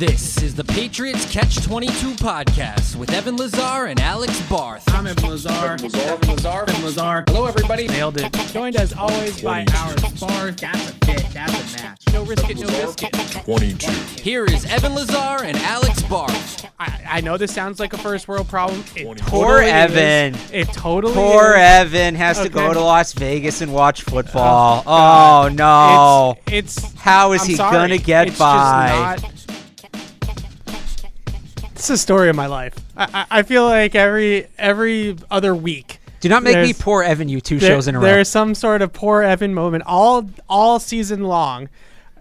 This is the Patriots Catch 22 podcast with Evan Lazar and Alex Barth. I'm Evan Lazar. Evan Lazar. Evan Lazar. Hello, everybody. Nailed it. Joined as always by our spars. That's a fit. That's a match. No risk it, no biscuit. 22. Here is Evan Lazar and Alex Barth. I, I know this sounds like a first world problem. It Poor totally is. Evan. It totally Poor is. Evan has to go to Las Vegas and watch football. oh, oh no! It's, it's How is I'm he gonna get It's just by? It's the story of my life. I, I, feel like every every other week Do not make me poor Evan you two there- shows in a row. There's some sort of poor Evan moment all all season long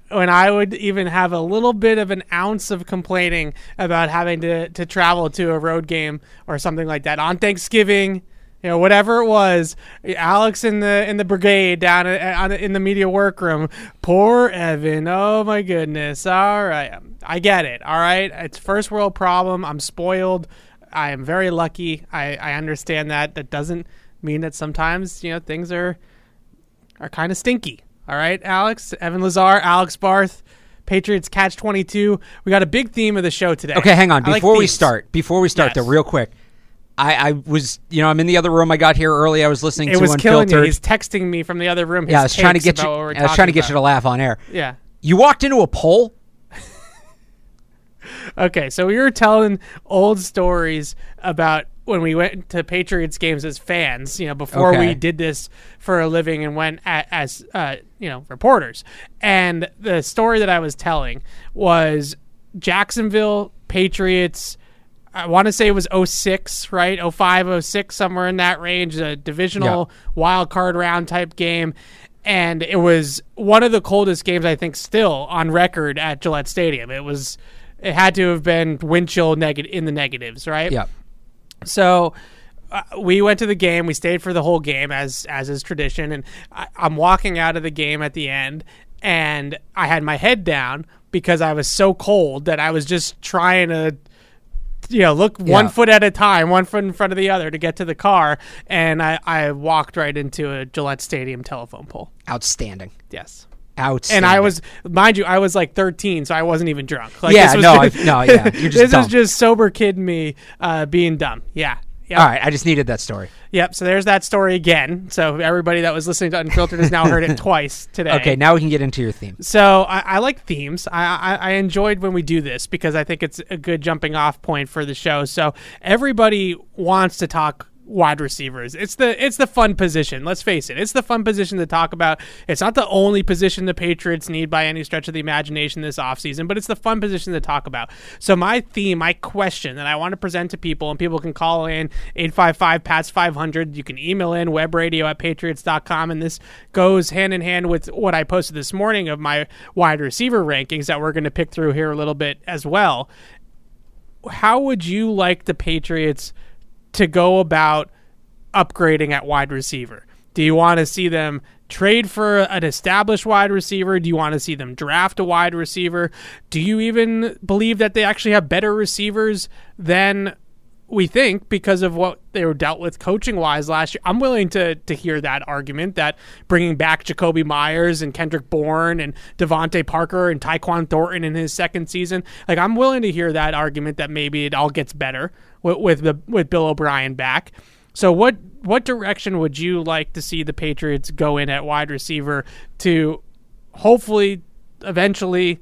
when I would even have a little bit of an ounce of complaining about having to, to travel to a road game or something like that on Thanksgiving, you know, whatever it was. Alex in the in the brigade down in the media workroom. Poor Evan. Oh my goodness. All right, um, I get it. All right, it's first world problem. I'm spoiled. I am very lucky. I, I understand that. That doesn't mean that sometimes you know things are are kind of stinky. All right, Alex, Evan Lazar, Alex Barth, Patriots Catch 22. We got a big theme of the show today. okay, hang on. I like Before we start, before we start, Yes. though, real quick. I, I was, you know, I'm in the other room. I got here early. I was listening it to was killing you. He's texting me from the other room. yeah, I was trying to get you. about I was trying to get you to laugh on air. Yeah. You walked into a poll. Okay, so we were telling old stories about when we went to Patriots games as fans, you know, before Okay. we did this for a living and went a, as, uh, you know, reporters. And the story that I was telling was Jacksonville Patriots. I want to say it was 06, right? 05, 06, somewhere in that range, a divisional wild card round type game. And it was one of the coldest games, I think, still on record at Gillette Stadium. It was, it had to have been wind chill negative in the negatives, right? Yeah. So uh, we went to the game. We stayed for the whole game, as as is tradition. And I, I'm walking out of the game at the end, and I had my head down because I was so cold that I was just trying to. You know, look one Yeah. foot at a time, one foot in front of the other to get to the car, and I, I walked right into a Gillette Stadium telephone pole. Outstanding. Yes, Outstanding. and I was, mind you, I was like 13, so I wasn't even drunk. Like, Yeah, this was no, just- I- no, yeah, you're just this dumb. is just sober kid me uh, being dumb. Yeah, yeah. All right, I just needed that story. Yep. So there's that story again. So everybody that was listening to Unfiltered has now heard it twice today. Okay, now we can get into your theme. So I, I like themes. I, I, I enjoyed when we do this because I think it's a good jumping off point for the show. So everybody wants to talk wide receivers. It's the it's the fun position. Let's face it. It's the fun position to talk about. It's not the only position the Patriots need by any stretch of the imagination this offseason, but it's the fun position to talk about. So my theme, my question that I want to present to people, and people can call in 855 PATS 500. You can email in webradio at patriots.com. And this goes hand in hand with what I posted this morning of my wide receiver rankings that we're going to pick through here a little bit as well. How would you like the Patriots to go about upgrading at wide receiver? Do you want to see them trade for an established wide receiver? Do you want to see them draft a wide receiver? Do you even believe that they actually have better receivers than we think because of what they were dealt with coaching wise last year. I'm willing to to hear that argument that bringing back Jakobi Meyers and Kendrick Bourne and DeVante Parker and Tyquan Thornton in his second season, like I'm willing to hear that argument that maybe it all gets better with with, the, with Bill O'Brien back. So what what direction would you like to see the Patriots go in at wide receiver to hopefully eventually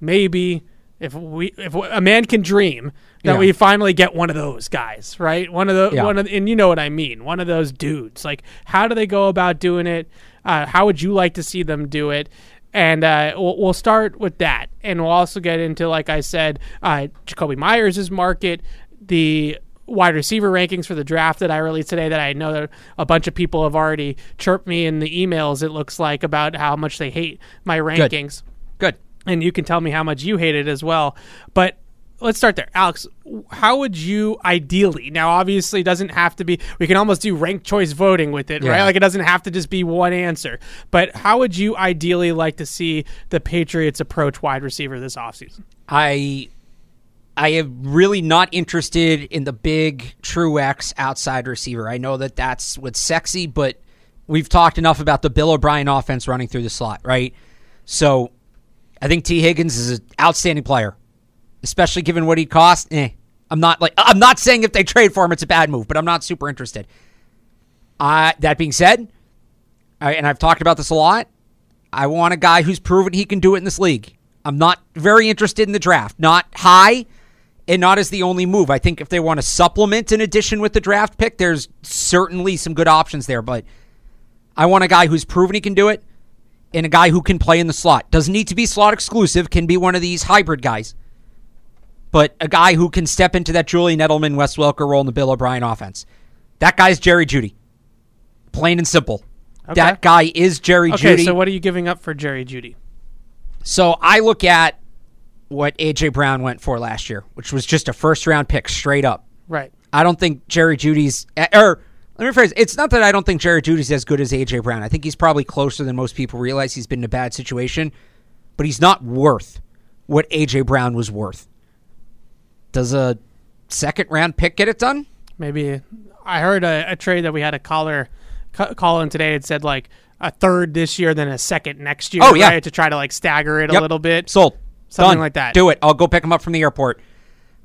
maybe if we if a man can dream that Yeah. we finally get one of those guys, right? One of the Yeah. one of and you know what I mean, one of those dudes. Like how do they go about doing it? Uh, how would you like to see them do it? And uh, we'll, we'll start with that, and we'll also get into, like I said, uh, Jakobi Meyers' market, the wide receiver rankings for the draft that I released today. That I know that a bunch of people have already chirped me in the emails. It looks like about how much they hate my rankings Good. Good. and you can tell me how much you hate it as well. But let's start there, Alex. How would you ideally? Now, obviously, it doesn't have to be. We can almost do ranked choice voting with it, right? Like it doesn't have to just be one answer. But how would you ideally like to see the Patriots approach wide receiver this offseason? I I am really not interested in the big true X outside receiver. I know that that's what's sexy, but we've talked enough about the Bill O'Brien offense running through the slot, right? So I think Tee Higgins is an outstanding player. especially given what he cost. Eh, I'm not like I'm not saying if they trade for him it's a bad move, but I'm not super interested. Uh, that being said, I, and I've talked about this a lot. I want a guy who's proven he can do it in this league. I'm not very interested in the draft. Not high and not as the only move. I think if they want to supplement in addition with the draft pick, there's certainly some good options there. But I want a guy who's proven he can do it and a guy who can play in the slot. Doesn't need to be slot exclusive, can be one of these hybrid guys. But a guy who can step into that Julian Edelman, Wes Welker role in the Bill O'Brien offense. That guy's Jerry Jeudy. Plain and simple. Okay. That guy is Jerry Jeudy. Okay, so what are you giving up for Jerry Jeudy? So I look at what AJ Brown went for last year, which was just a first round pick straight up. Right. I don't think Jerry Jeudy's eh, or let me rephrase. It's not that I don't think Jerry Jeudy's as good as AJ Brown. I think he's probably closer than most people realize. He's been in a bad situation, but he's not worth what AJ Brown was worth. Does a second round pick get it done? Maybe I heard a, a trade that we had a caller ca- call in today. It said like a third this year, then a second next year. Oh, yeah. right, to try to like stagger it a little bit. Sold. Something Done. like that. Do it. I'll go pick him up from the airport.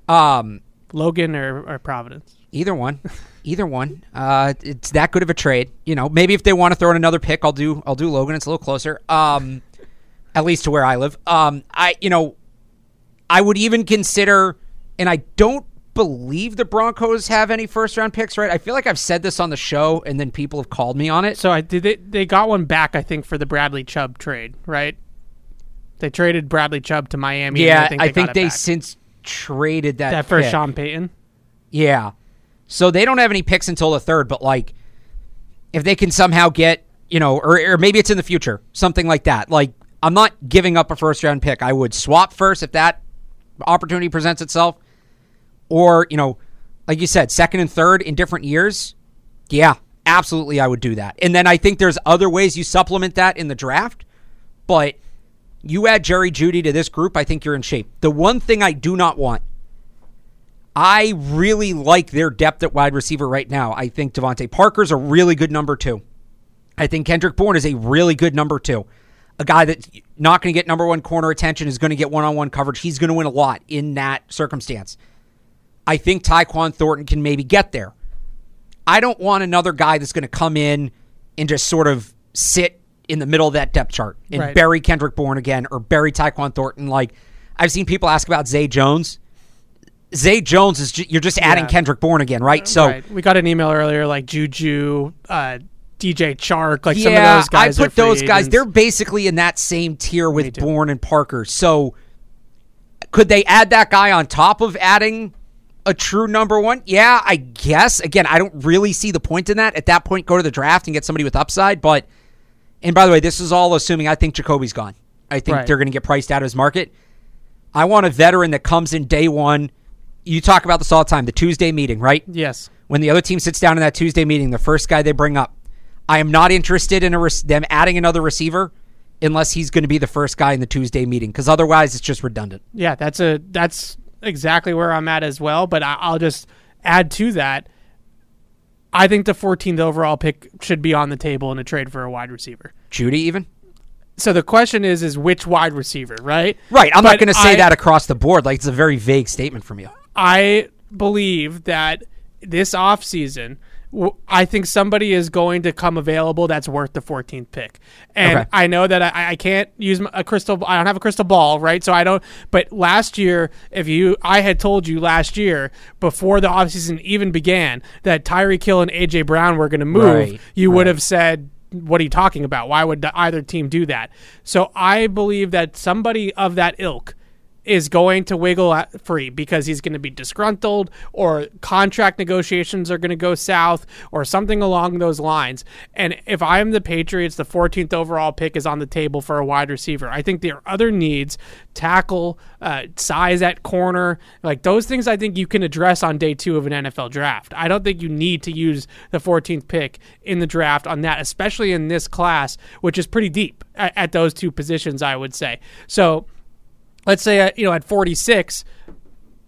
Um, Logan or, or Providence. Either one, either one. Uh, it's that good of a trade. You know, maybe if they want to throw in another pick, I'll do. I'll do Logan. It's a little closer. Um, at least to where I live. Um, I you know, I would even consider, and I don't believe the Broncos have any first round picks. Right? I feel like I've said this on the show, and then people have called me on it. So I did. They, they got one back, I think, for the Bradley Chubb trade. Right. They traded Bradley Chubb to Miami. and yeah, I think I they, think they since traded that that for pick. Sean Payton. Yeah. So they don't have any picks until the third, but like if they can somehow get, you know, or, or maybe it's in the future, something like that. Like I'm not giving up a first round pick. I would swap first if that opportunity presents itself. Or, you know, like you said, second and third in different years. Yeah, absolutely I would do that. And then I think there's other ways you supplement that in the draft, but you add Jerry Jeudy to this group, I think you're in shape. The one thing I do not want I really like their depth at wide receiver right now. I think DeVante Parker's a really good number two. I think Kendrick Bourne is a really good number two. A guy that's not going to get number one corner attention is going to get one on one coverage. He's going to win a lot in that circumstance. I think Tyquan Thornton can maybe get there. I don't want another guy that's going to come in and just sort of sit in the middle of that depth chart and Right. bury Kendrick Bourne again or bury Tyquan Thornton. Like I've seen people ask about Zay Jones. Zay Jones is ju- you're just adding Yeah. Kendrick Bourne again, right? So right. we got an email earlier, like Juju, uh, DJ Chark, like some of yeah, those guys. I put those guys. agents. They're basically in that same tier with. Bourne and Parker. So could they add that guy on top of adding a true number one? Yeah, I guess. Again, I don't really see the point in that. At that point, go to the draft and get somebody with upside. But and by the way, this is all assuming I think Jakobi's gone. I think Right. they're going to get priced out of his market. I want a veteran that comes in day one. You talk about this all the time. The Tuesday meeting, right? yes. when the other team sits down in that Tuesday meeting, the first guy they bring up, I am not interested in a rec- them adding another receiver unless he's going to be the first guy in the Tuesday meeting because otherwise it's just redundant. Yeah, that's a that's exactly where I'm at as well. But I, I'll just add to that. I think the 14th overall pick should be on the table in a trade for a wide receiver. Jeudy even So the question is, is which wide receiver, right? right. I'm not going to say I- that across the board. Like it's a very vague statement from you. I believe that this offseason, I think somebody is going to come available that's worth the 14th pick. And Okay. I know that I, I can't use a crystal. I don't have a crystal ball, right? So I don't. But last year, if you, I had told you last year before the offseason even began that Tyreek Hill and AJ Brown were going to move, Right, you would have said. What are you talking about? Why would either team do that? So I believe that somebody of that ilk is going to wiggle free because he's going to be disgruntled or contract negotiations are going to go south or something along those lines. And if I'm the Patriots, the 14th overall pick is on the table for a wide receiver. I think there are other needs, tackle, uh, size at corner, like those things I think you can address on day two of an NFL draft. I don't think you need to use the 14th pick in the draft on that, especially in this class, which is pretty deep at, at those two positions, I would say. So, let's say uh, you know at 46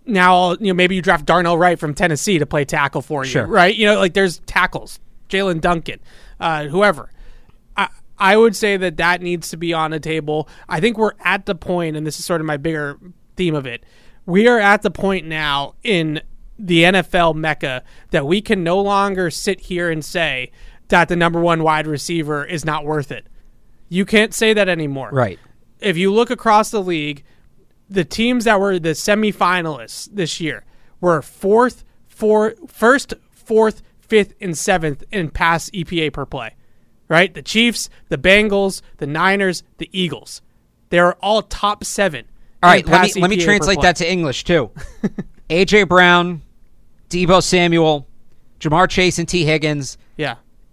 now you know maybe you draft Darnell Wright from Tennessee to play tackle for you Sure. right you know like there's tackles Jaelyn Duncan uh, whoever I, I would say that that needs to be on the table I think we're at the point and this is sort of my bigger theme of it we are at the point now in the NFL mecca that we can no longer sit here and say that the number one wide receiver is not worth it. You can't say that anymore. Right. If you look across the league, the teams that were the semifinalists this year were fourth, four, first, fourth, fifth, and seventh in pass EPA per play. Right? The Chiefs, the Bengals, the Niners, the Eagles. They're all top seven. All right, let me let me translate that to English too. AJ Brown, Deebo Samuel, Ja'Marr Chase, and Tee Higgins.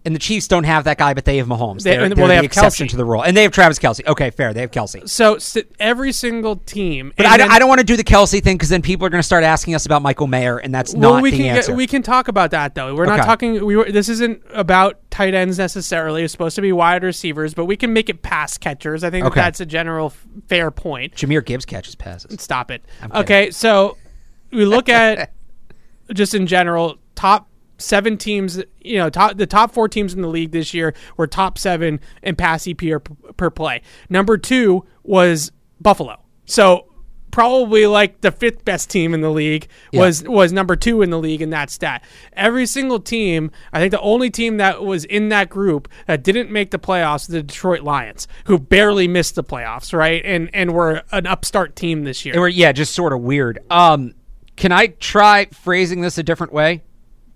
And the Chiefs don't have that guy, but they have Mahomes. They- They're, well, they're they the have exception to the rule, and they have Travis Kelce. Okay, fair. They have Kelce. So s- every single team. But I, don't- then- I don't want to do the Kelce thing because then people are going to start asking us about Michael Mayer, and that's well, not we the can answer. get, we can talk about that though. We're not talking. We were, this isn't about tight ends necessarily. It's supposed to be wide receivers, but we can make it pass catchers. I think Okay. that's a general fair point. Jahmyr Gibbs catches passes. Stop it. Okay, so we look at just in general top seven teams. You know, top the top four teams in the league this year were top seven in pass EPA per, per play. Number two was Buffalo. So probably like the fifth best team in the league Yeah. was was number two in the league in that stat. Every single team, I think the only team that was in that group that didn't make the playoffs the Detroit Lions, who barely missed the playoffs, right? And and were an upstart team this year. They were, yeah, just sort of weird. Um, can I try phrasing this a different way?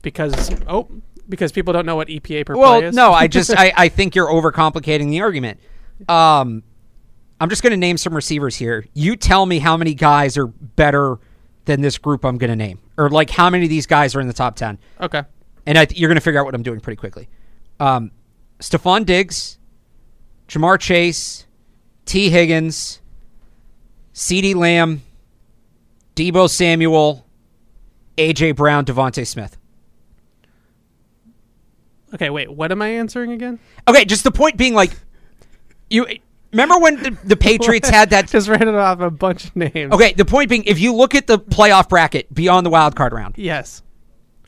Because oh because people don't know what EPA per Well, play is. no, I just I, I think you're overcomplicating the argument. Um, I'm just going to name some receivers here. You tell me how many guys are better than this group I'm going to name, or like how many of these guys are in the top ten, okay. and I th- you're going to figure out what I'm doing pretty quickly. Um, Stefon Diggs, Ja'Marr Chase, Tee Higgins, CeeDee Lamb, Deebo Samuel, A.J. Brown, DeVonta Smith. Okay, wait. What am I answering again? Okay, just the point being like, you remember when the, the Patriots had that? Just ran it off a bunch of names. Okay, the point being, if you look at the playoff bracket beyond the wild card round, Yes.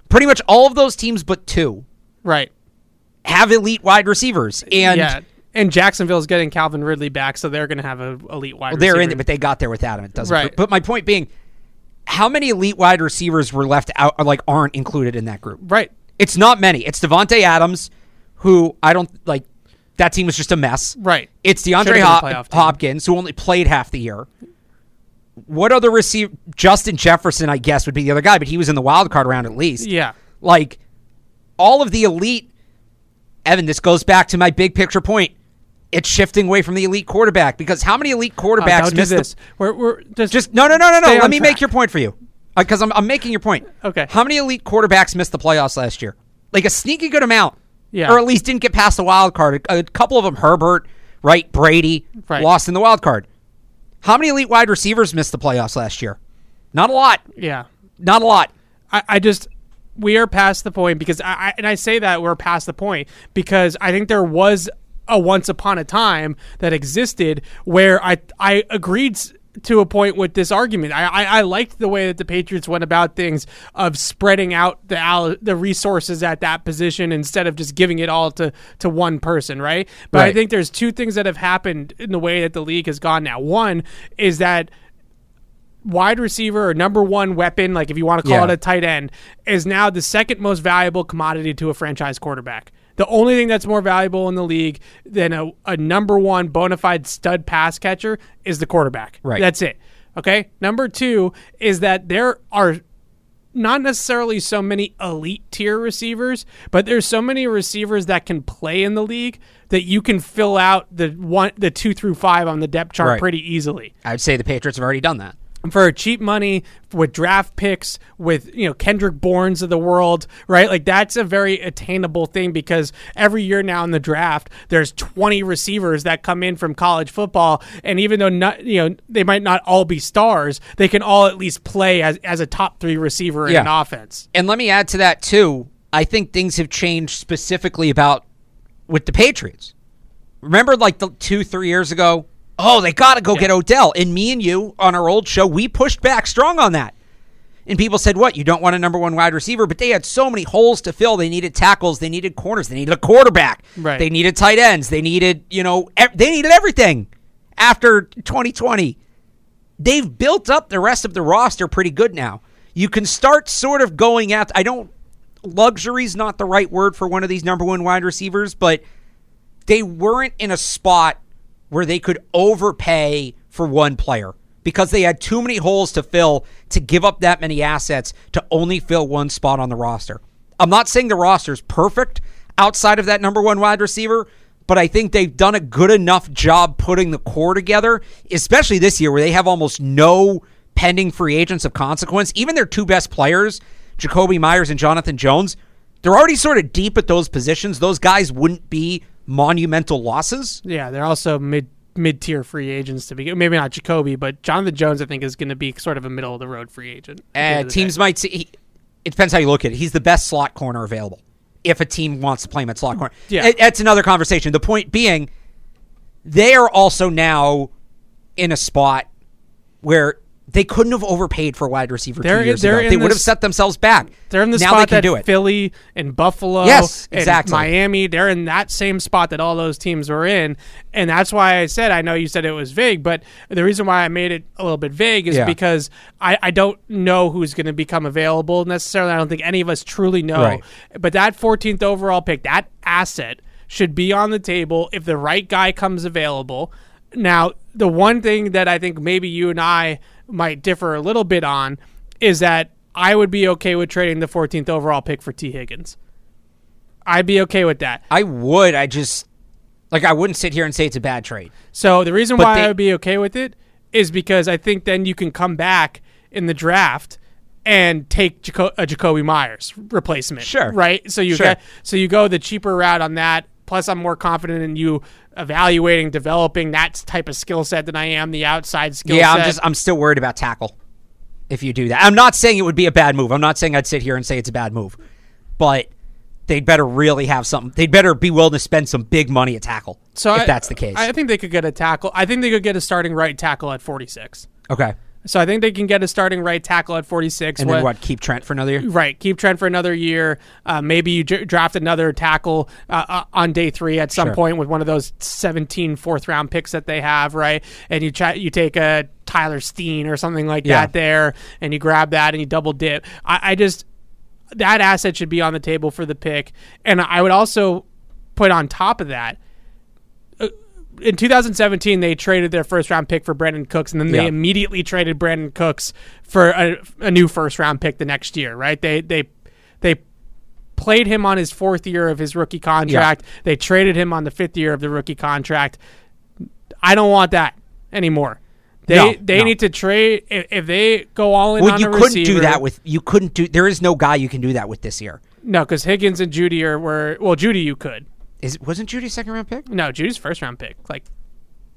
pretty much all of those teams but two Right. have elite wide receivers, and yeah. And Jacksonville's getting Calvin Ridley back, so they're going to have an elite wide well, they're in it, but they got there without him. It doesn't. Right. But my point being, how many elite wide receivers were left out, or like aren't included in that group? right. It's not many. It's Davante Adams, who I don't like. That team was just a mess. Right. It's DeAndre Hop- Hopkins, who only played half the year. What other receiver? Justin Jefferson, I guess, would be the other guy, but he was in the wild card round at least. Yeah. Like all of the elite. Evan, this goes back to my big picture point. It's shifting away from the elite quarterback because how many elite Uh, quarterbacks do miss the this. We're, we're just, just no, no, no, no, no. Let me track. make your point for you, Uh, because I'm, I'm making your point. Okay. How many elite quarterbacks missed the playoffs last year? Like a sneaky good amount. Yeah. Or at least didn't get past the wild card. A, a couple of them, Herbert, right, Brady, Right. lost in the wild card. How many elite wide receivers missed the playoffs last year? Not a lot. yeah. Not a lot. I, I just we are past the point because I, I and I say that we're past the point because I think there was a once upon a time that existed where I I agreed to a point with this argument. I, I, I liked the way that the Patriots went about things of spreading out the the resources at that position instead of just giving it all to, to one person, right? But I think there's two things that have happened in the way that the league has gone now. One is that wide receiver or number one weapon, like if you want to call Yeah. it a tight end, is now the second most valuable commodity to a franchise quarterback. The only thing that's more valuable in the league than a, a number one bona fide stud pass catcher is the quarterback. Right. That's it. Okay. Number two is that there are not necessarily so many elite tier receivers, but there's so many receivers that can play in the league that you can fill out the one, the two through five on the depth chart Right. pretty easily I would say the Patriots have already done that. For cheap money with draft picks with you know Kendrick Bournes of the world, right? Like that's a very attainable thing because every year now in the draft there's 20 receivers that come in from college football and even though not you know they might not all be stars, they can all at least play as as a top 3 receiver in Yeah. an offense. And let me add to that too. I think things have changed specifically about with the Patriots. Remember, like the two, three years ago, oh, they got to go get Odell. And me and you on our old show, we pushed back strong on that. And people said, "What? You don't want a number one wide receiver?" But they had so many holes to fill. They needed tackles. They needed corners. They needed a quarterback. Right. They needed tight ends. They needed, you know, ev- they needed everything after 2020. they've built up the rest of the roster pretty good now. You can start sort of going at I don't luxury's not the right word for one of these number one wide receivers, but they weren't in a spot where they could overpay for one player because they had too many holes to fill to give up that many assets to only fill one spot on the roster. I'm not saying the roster's perfect outside of that number one wide receiver, but I think they've done a good enough job putting the core together, especially this year where they have almost no pending free agents of consequence. Even their two best players, Jakobi Meyers and Jonathan Jones, they're already sort of deep at those positions. Those guys wouldn't be monumental losses. Yeah, they're also mid mid tier free agents to begin. Maybe not Jakobi, but Jonathan Jones, I think, is going to be sort of a middle of the road free agent. Uh, teams day. might see. He, it depends how you look at it. He's the best slot corner available. If a team wants to play him at slot corner, Yeah. It- it's another conversation. The point being, they are also now in a spot where they couldn't have overpaid for wide receiver They're- two years ago. They would have set themselves back. They're in the now spot they can that do it. Philly and Buffalo, Yes, and exactly. Miami. They're in that same spot that all those teams were in, and that's why I said I know you said it was vague, but the reason why I made it a little bit vague is Yeah. because I, I don't know who's going to become available necessarily. I don't think any of us truly know. Right. But that 14th overall pick, that asset should be on the table if the right guy comes available. Now, the one thing that I think maybe you and I might differ a little bit on is that I would be okay with trading the 14th overall pick for Tee Higgins. I'd be okay with that. I would. I just like I wouldn't sit here and say it's a bad trade. So the reason But why they- I would be okay with it is because I think then you can come back in the draft and take Jaco- a Jakobi Meyers replacement. Sure. Right. So you Sure. get so you go the cheaper route on that. Plus, I'm more confident in you evaluating, developing that type of skill set than I am the outside skill set. Yeah, set. I'm just I'm still worried about tackle. If you do that, I'm not saying it would be a bad move. I'm not saying I'd sit here and say it's a bad move, but they'd better really have something. They'd better be willing to spend some big money at tackle. so if I- that's the case, I think they could get a tackle. I think they could get a starting right tackle at 46. okay. So I think they can get a starting right tackle at 46. And then What- what? Keep Trent for another year. Right, keep Trent for another year. Uh, maybe you dr- draft another tackle uh, uh, on day three at some Sure. point with one of those 17 fourth round picks that they have, right? And you ch- you take a Tyler Steen or something like Yeah. that there, and you grab that and you double dip. I, I just that asset should be on the table for the pick, and I would also put on top of that. In 2017, they traded their first round pick for Brandin Cooks, and then they Yeah. immediately traded Brandin Cooks for a, a new first round pick the next year. Right? They they they played him on his fourth year of his rookie contract. They traded him on the fifth year of the rookie contract. I don't want that anymore. They No, they no. need to trade if, if they go all in Well, on you couldn't do that with. You couldn't do. There is no guy you can do that with this year. no because Higgins and Jeudy are were well Jeudy you could Is wasn't Jeudy second round pick? no Jeudy's first round pick like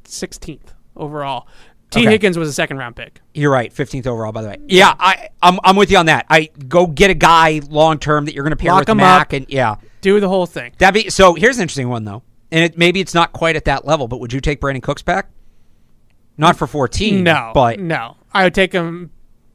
sixteenth overall. T Okay. Higgins was a second round pick. You're right, 15th overall, by the way. Yeah, I, I'm, I'm with you on that. I go get a guy long term that you're going to pair Lock with him Mac, up. and yeah, Do the whole thing. that be so. Here's an interesting one though, and it, maybe it's not quite at that level, but would you take Brandin Cooks back? Not for 14, No, but no, I would take him.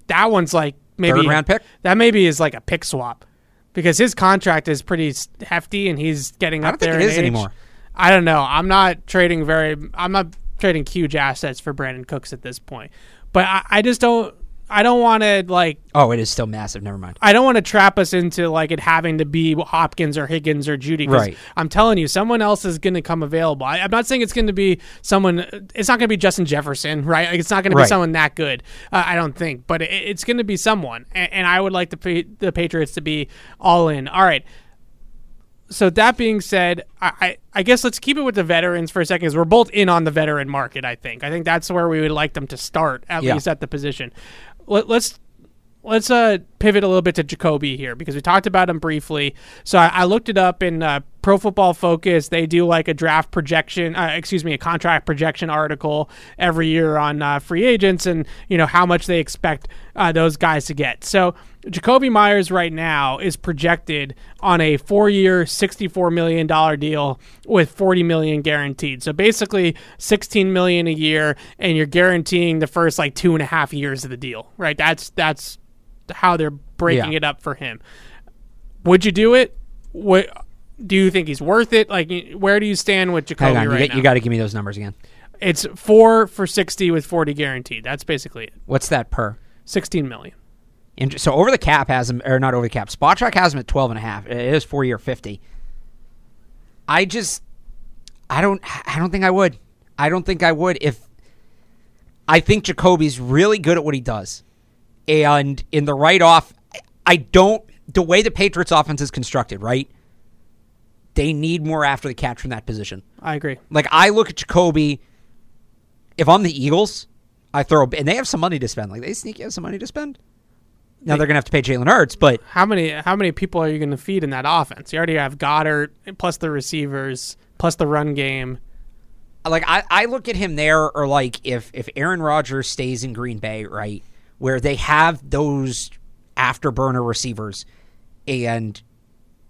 That one's like maybe Third round pick? That maybe is like a pick swap because his contract is pretty hefty and he's getting I up there it in age. anymore. I don't know. I'm not trading very. I'm not trading huge assets for Brandin Cooks at this point. But I, I just don't. I don't want to like. oh, it is still massive. Never mind. I don't want to trap us into like it having to be Hopkins or Higgins or Jeudy. Right. I'm telling you, someone else is going to come available. I, I'm not saying it's going to be someone. It's not going to be Justin Jefferson, right? Like, it's not going to be someone that good. Uh, I don't think, but it, it's going to be someone. And, and I would like the the Patriots to be all in. All right. So that being said, I, I, I guess let's keep it with the veterans for a second, because we're both in on the veteran market. I think. I think that's where we would like them to start, at Yeah. least at the position. Let, let's let's uh, pivot a little bit to Jakobi here because we talked about him briefly. So I, I looked it up in uh, Pro Football Focus. They do like a draft projection, uh, excuse me, a contract projection article every year on uh, free agents and you know how much they expect uh, those guys to get. So Jakobi Meyers right now is projected on a four-year, sixty-four million dollar deal with forty million guaranteed. So basically, sixteen million a year, and you're guaranteeing the first like two and a half years of the deal. Right? That's that's how they're breaking Yeah. it up for him. Would you do it? What do you think he's worth it? Like, where do you stand with Jakobi Hang on, you, right get- now? you got to give me those numbers again. It's four for sixty with forty guaranteed. That's basically it. What's that per? Sixteen million. And so over the cap has him, or not over the cap. Spotrac has him at twelve and a half. It is four year fifty. I just, I don't, I don't think I would. I don't think I would if. I think Jakobi's really good at what he does, and in the right off, I don't. The way the Patriots offense is constructed, right? They need more after the catch from that position. I agree. Like I look at Jakobi. If I'm the Eagles, I throw and they have some money to spend. Like they sneaky have some money to spend. Now they're gonna have to pay Jalen Hurts, but How many how many people are you going to feed in that offense? You already have Goedert plus the receivers plus the run game. like I, I look at him there or like if if Aaron Rodgers stays in Green Bay, right, where they have those afterburner receivers and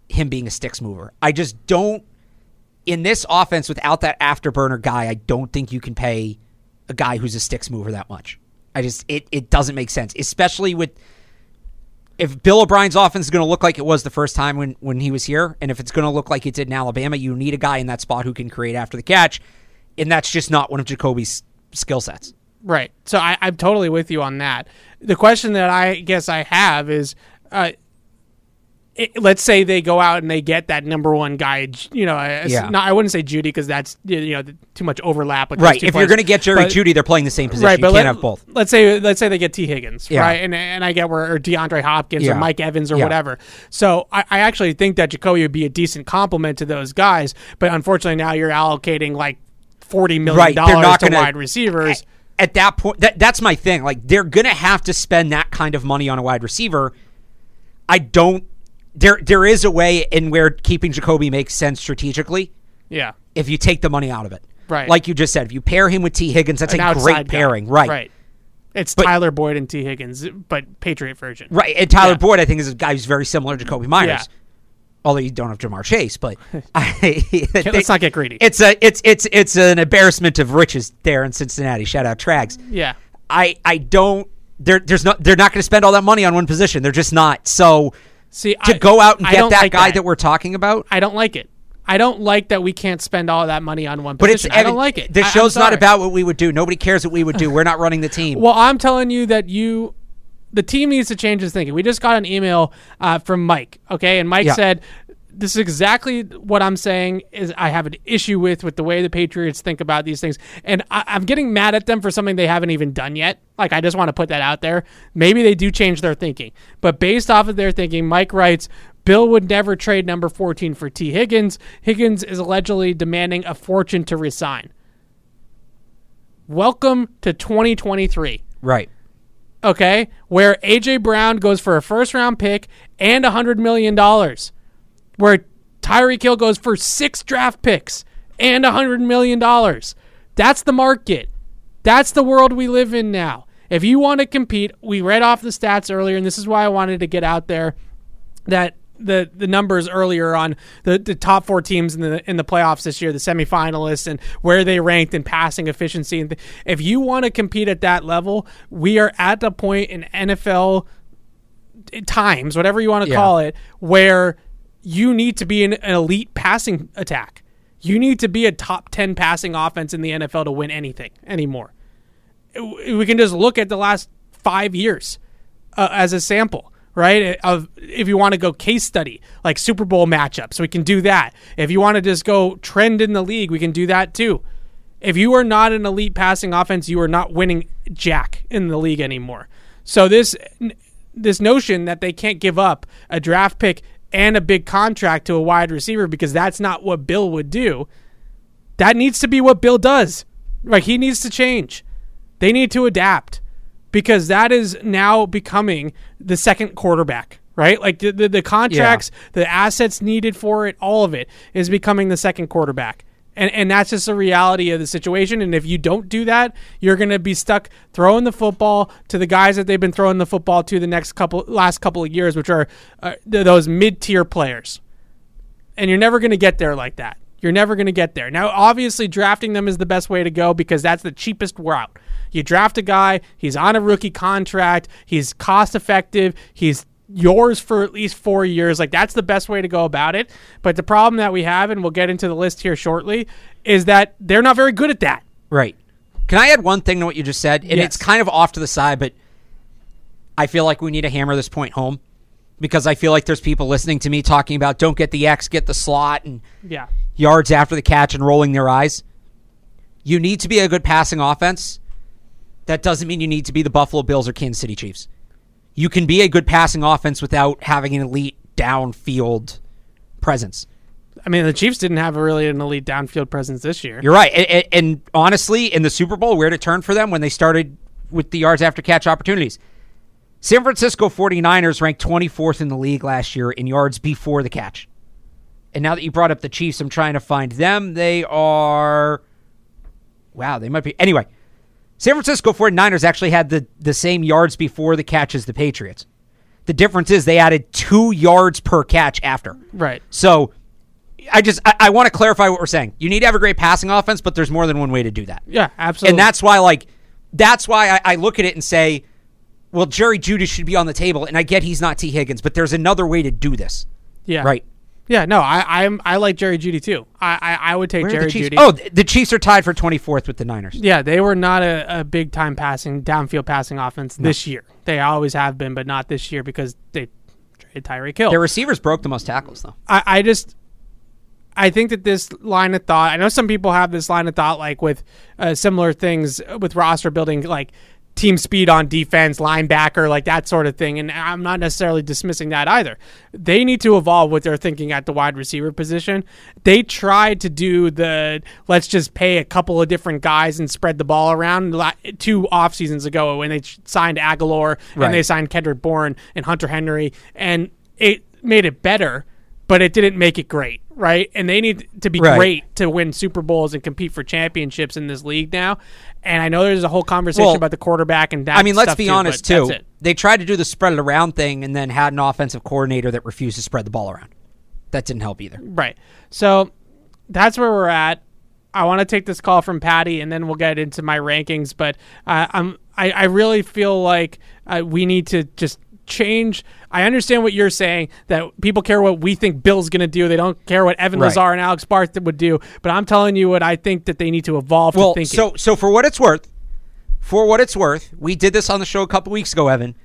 him being a sticks mover. I just don't in this offense without that afterburner guy, I don't think you can pay a guy who's a sticks mover that much. I just it it doesn't make sense, especially with if Bill O'Brien's offense is going to look like it was the first time when when he was here, and if it's going to look like it did in Alabama, you need a guy in that spot who can create after the catch, and that's just not one of Jakobi's skill sets. Right. So I, I'm totally with you on that. The question that I guess I have is, uh, it, let's say they go out and they get that number one guy. You know, Yeah. not, I wouldn't say Jeudy because that's you know too much overlap. Right. If you're going to get Jerry But- Jeudy, they're playing the same position. Right, you but can't let, have both. Let's say let's say they get Tee Higgins, Yeah. right, and and I get where or DeAndre Hopkins Yeah. or Mike Evans or whatever. So I, I actually think that Jakobi would be a decent complement to those guys, but unfortunately now you're allocating like forty million right. dollars to gonna- wide receivers. At that point, that, that's my thing. Like they're going to have to spend that kind of money on a wide receiver. I don't. There, there is a way in where keeping Jakobi makes sense strategically. Yeah, if you take the money out of it. Right. Like you just said, if you pair him with Tee Higgins, that's an a great guy. pairing. Right. right. It's But- Tyler Boyd and Tee Higgins, but Patriot version. Right. And Tyler Yeah. Boyd, I think, is a guy who's very similar to Kobe Myers. Yeah. Although you don't have Ja'Marr Chase, but I, let's not get greedy. It's a it's it's it's an embarrassment of riches there in Cincinnati. Shout out Trags. Yeah, I I don't. There, there's not. They're not going to spend all that money on one position. They're just not. So see, to I, go out and I get that like guy that. we're talking about, I don't like it. I don't like that we can't spend all that money on one but it's. I don't like it. I- I'm show's not about what we would do. Nobody cares what we would do. We're not running the team. Well, I'm telling you that you, the team needs to change its thinking. We just got an email uh, from Mike. Okay, and Mike Yeah. said, "This is exactly what I'm saying. Is I have an issue with with the way the Patriots think about these things, and I, I'm getting mad at them for something they haven't even done yet. Like I just want to put that out there. Maybe they do change their thinking, but based off of their thinking, Mike writes." Bill would never trade number 14 for Tee Higgins. Higgins is allegedly demanding a fortune to resign. Welcome to 2023 right. okay, where AJ Brown goes for a first round pick and a hundred million dollars, where Tyreek Hill goes for six draft picks and a hundred million dollars. That's the market. That's the world we live in now. If you want to compete, we read off the stats earlier, and this is why I wanted to get out there that the the numbers earlier on the, the top four teams in the in the playoffs this year, the semifinalists, and where they ranked in passing efficiency. And th- if you want to compete at that level, we are at the point in NFL eh, times, whatever you want to Yeah. call it, where you need to be an, an elite passing attack. You need to be a top ten passing offense in the NFL to win anything anymore. We can just look at the last five years uh, as a sample, right? Of if you want to go case study like Super Bowl matchups, we can do that. If you want to just go trend in the league, we can do that too. If you are not an elite passing offense, you are not winning jack in the league anymore. So this this notion that they can't give up a draft pick and a big contract to a wide receiver because that's not what Bill would do. That needs to be what Bill does. Like he needs to change. They need to adapt because that is now becoming the second quarterback, right? Like the, the, the contracts, the assets needed for it, all of it is becoming the second quarterback. And, and that's just the reality of the situation. And if you don't do that, you're going to be stuck throwing the football to the guys that they've been throwing the football to the next couple, last couple of years, which are uh, those mid tier players and you're never going to get there like that. You're never going to get there. Now, obviously, drafting them is the best way to go because that's the cheapest route. You draft a guy, he's on a rookie contract, he's cost effective, he's yours for at least four years. Like, that's the best way to go about it. But the problem that we have, and we'll get into the list here shortly, is that they're not very good at that. Right. Can I add one thing to what you just said? And Yes. it's kind of off to the side, but I feel like we need to hammer this point home because I feel like there's people listening to me talking about don't get the X, get the slot, and Yeah. yards after the catch and rolling their eyes. You need to be a good passing offense. That doesn't mean you need to be the Buffalo Bills or Kansas City Chiefs. You can be a good passing offense without having an elite downfield presence. I mean, the Chiefs didn't have really an elite downfield presence this year. You're right. And, and- honestly, in the Super Bowl, where to turn for them when they started with the yards after catch opportunities. San Francisco 49ers ranked 24th in the league last year in yards before the catch. And now that you brought up the Chiefs, I'm trying to find them. They are. Wow, they might be. Anyway, San Francisco 49ers actually had the, the same yards before the catch as the Patriots. The difference is they added two yards per catch after. Right. So I just I, I want to clarify what we're saying. You need to have a great passing offense, but there's more than one way to do that. Yeah, absolutely. And that's why like that's why I, I look at it and say, well, Jerry Jeudy should be on the table, and I get he's not Tee Higgins, but there's another way to do this. yeah. Right. Yeah, no, I I'm I like Jerry Jeudy too. I I, I would take Where Jerry? Jeudy. Oh, the Chiefs are tied for 24th with the Niners. Yeah, they were not a, a big time passing downfield passing offense this year. They always have been, but not this year because they traded Tyreek Hill. Their receivers broke the most tackles though. I, I just I think that this line of thought. I know some people have this line of thought, like with uh, similar things with roster building, like team speed on defense, linebacker, like that sort of thing. And I'm not necessarily dismissing that either. They need to evolve what they're thinking at the wide receiver position. They tried to do the let's just pay a couple of different guys and spread the ball around two off seasons ago when they signed Agholor Right. and they signed Kendrick Bourne and Hunter Henry, and it made it better but it didn't make it great, right? And they need to be Right. great to win Super Bowls and compete for championships in this league now. And I know there's a whole conversation Well, about the quarterback and that. I mean, let's be too, honest too. They tried to do the spread it around thing and then had an offensive coordinator that refused to spread the ball around. That didn't help either. Right. So that's where we're at. I want to take this call from Patty, and then we'll get into my rankings. But uh, I'm I, I really feel like uh, we need to just change. I understand what you're saying that people care what we think Bill's going to do. They don't care what Evan Right. Lazar and Alex Barth would do. But I'm telling you what I think that they need to evolve Well, to thinking. so so for what it's worth, for what it's worth, we did this on the show a couple weeks ago, Evan.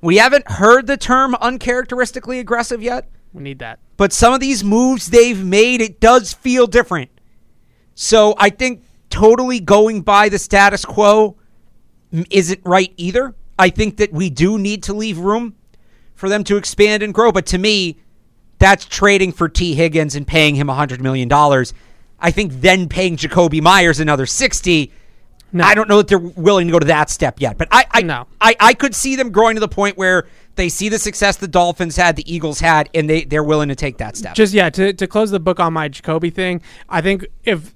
We haven't heard the term uncharacteristically aggressive yet, we need that. but some of these moves they've made, it does feel different. So I think totally going by the status quo isn't right either. I think that we do need to leave room for them to expand and grow. But to me, that's trading for Tee Higgins and paying him $100 million. I think then paying Jakobi Meyers another 60 No. I don't know that they're willing to go to that step yet, but I I, No. I I could see them growing to the point where they see the success the Dolphins had, the Eagles had, and they they're willing to take that step. Just yeah, to to close the book on my Jakobi thing, I think if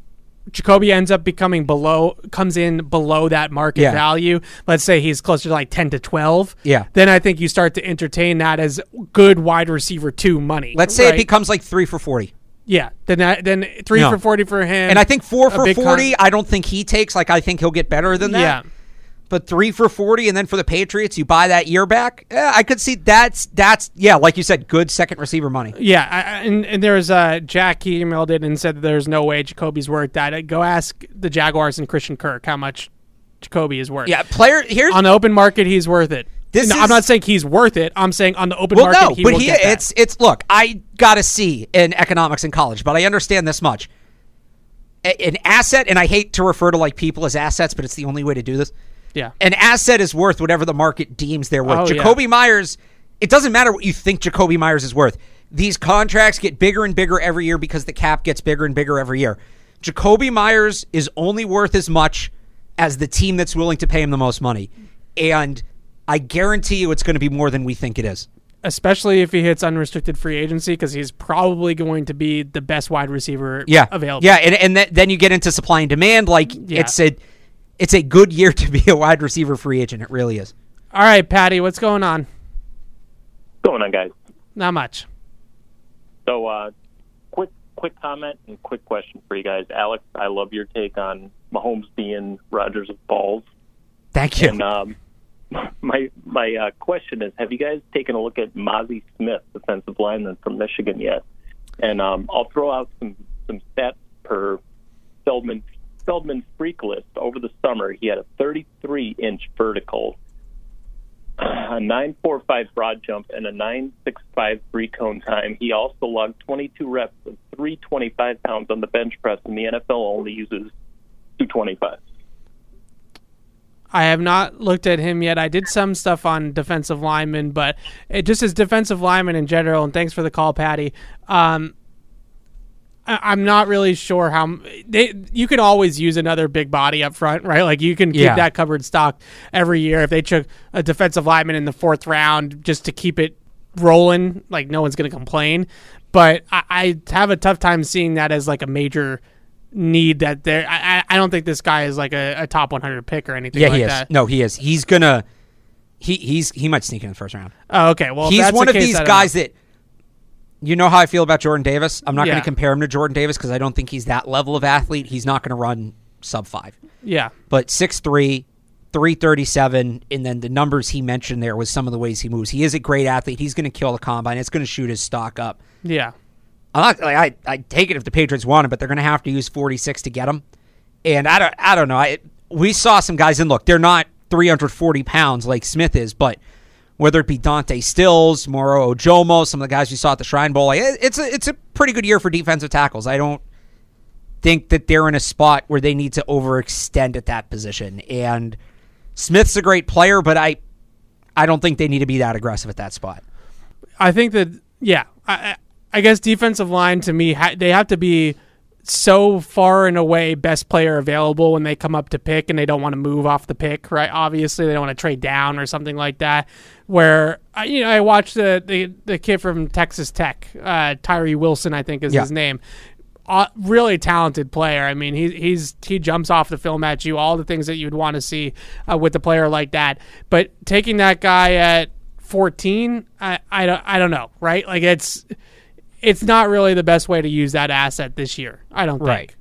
Jakobi ends up becoming below comes in below that market Yeah. value, let's say he's closer to like 10 to 12, Yeah. then I think you start to entertain that as good wide receiver 2 money. Let's say right? it becomes like three for forty, Yeah, then that, then 3 No. for 40 for him. and I think four for big con- forty. I don't think he takes. Like I think he'll get better than that. Yeah. But three for forty, and then for the Patriots, you buy that year back. Yeah, I could see that's that's yeah, like you said, good second receiver money. Yeah, I, and, and there was uh, Jack. He emailed it and said that there's no way Jakobi's worth that. Uh, Go ask the Jaguars and Christian Kirk how much Jakobi is worth. Yeah, player here on the open market, he's worth it. This No, is- I'm not saying he's worth it. I'm saying on the open well, market, no, he but he it's it's look, I got a C in economics in college, but I understand this much. A- An asset, and I hate to refer to like people as assets, but it's the only way to do this. Yeah. An asset is worth whatever the market deems they're worth. Oh, yeah. Jakobi Meyers, it doesn't matter what you think Jakobi Meyers is worth. These contracts get bigger and bigger every year because the cap gets bigger and bigger every year. Jakobi Meyers is only worth as much as the team that's willing to pay him the most money. And I guarantee you it's going to be more than we think it is. Especially if he hits unrestricted free agency, because he's probably going to be the best wide receiver yeah. available. Yeah, and, and th- then you get into supply and demand. Like Yeah. it's a it's a good year to be a wide receiver free agent. It really is. All right, Patty, what's going on? going on, guys? Not much. So, uh, quick, quick comment and quick question for you guys. Alex, I love your take on Mahomes being Rogers of balls. Thank you. And um, my my uh, question is: Have you guys taken a look at Mazi Smith, defensive lineman from Michigan, yet? And um, I'll throw out some some stats per Feldman Feldman's freak list over the summer, he had a 33 inch vertical, a 945 broad jump, and a 965 three cone time. He also logged 22 reps of 325 pounds on the bench press, and the NFL only uses 225. I have not looked at him yet. I did some stuff on defensive linemen, but it just as defensive linemen in general. And thanks for the call, Patty. Um, I, am not really sure how they. You can always use another big body up front, right? Like you can keep Yeah. that covered stock every year. If they took a defensive lineman in the fourth round just to keep it rolling, like no one's going to complain. But I, I have a tough time seeing that as like a major need that there. I, I- don't think this guy is like a, a top 100 pick or anything Yeah, like he is. that. No, he is. He's gonna. He he's he might sneak in the first round. Oh, okay. Well, he's one of these guys know. that. You know how I feel about Jordan Davis. I'm not going to compare him to Jordan Davis because I don't think he's that level of athlete. He's not going to run sub five. Yeah. But 6'3", 337, and then the numbers he mentioned there was some of the ways he moves. He is a great athlete. He's going to kill the combine. It's going to shoot his stock up. Yeah. I'm not, like, I I take it if the Patriots want him, but they're going to have to use 46 to get him. And I don't I don't know. I, we saw some guys, and look, they're not 340 pounds like Smith is, but whether it be Dante Stills, Moro Ojomo, some of the guys you saw at the Shrine Bowl, like, it's a it's a pretty good year for defensive tackles. I don't think that they're in a spot where they need to overextend at that position. And Smith's a great player, but I I don't think they need to be that aggressive at that spot. I think that yeah, I, I guess defensive line to me they have to be so far and away best player available when they come up to pick and they don't want to move off the pick, right? Obviously, they don't want to trade down or something like that. Where I, you know, I watched the the, the kid from Texas Tech, uh, Tyree Wilson, I think is Yeah. his name. Uh, really talented player. I mean, he he's he jumps off the film at you, all the things that you'd want to see uh, with a player like that. But taking that guy at 14, I, I don't I don't know, right? Like it's it's not really the best way to use that asset this year. I don't Right. think.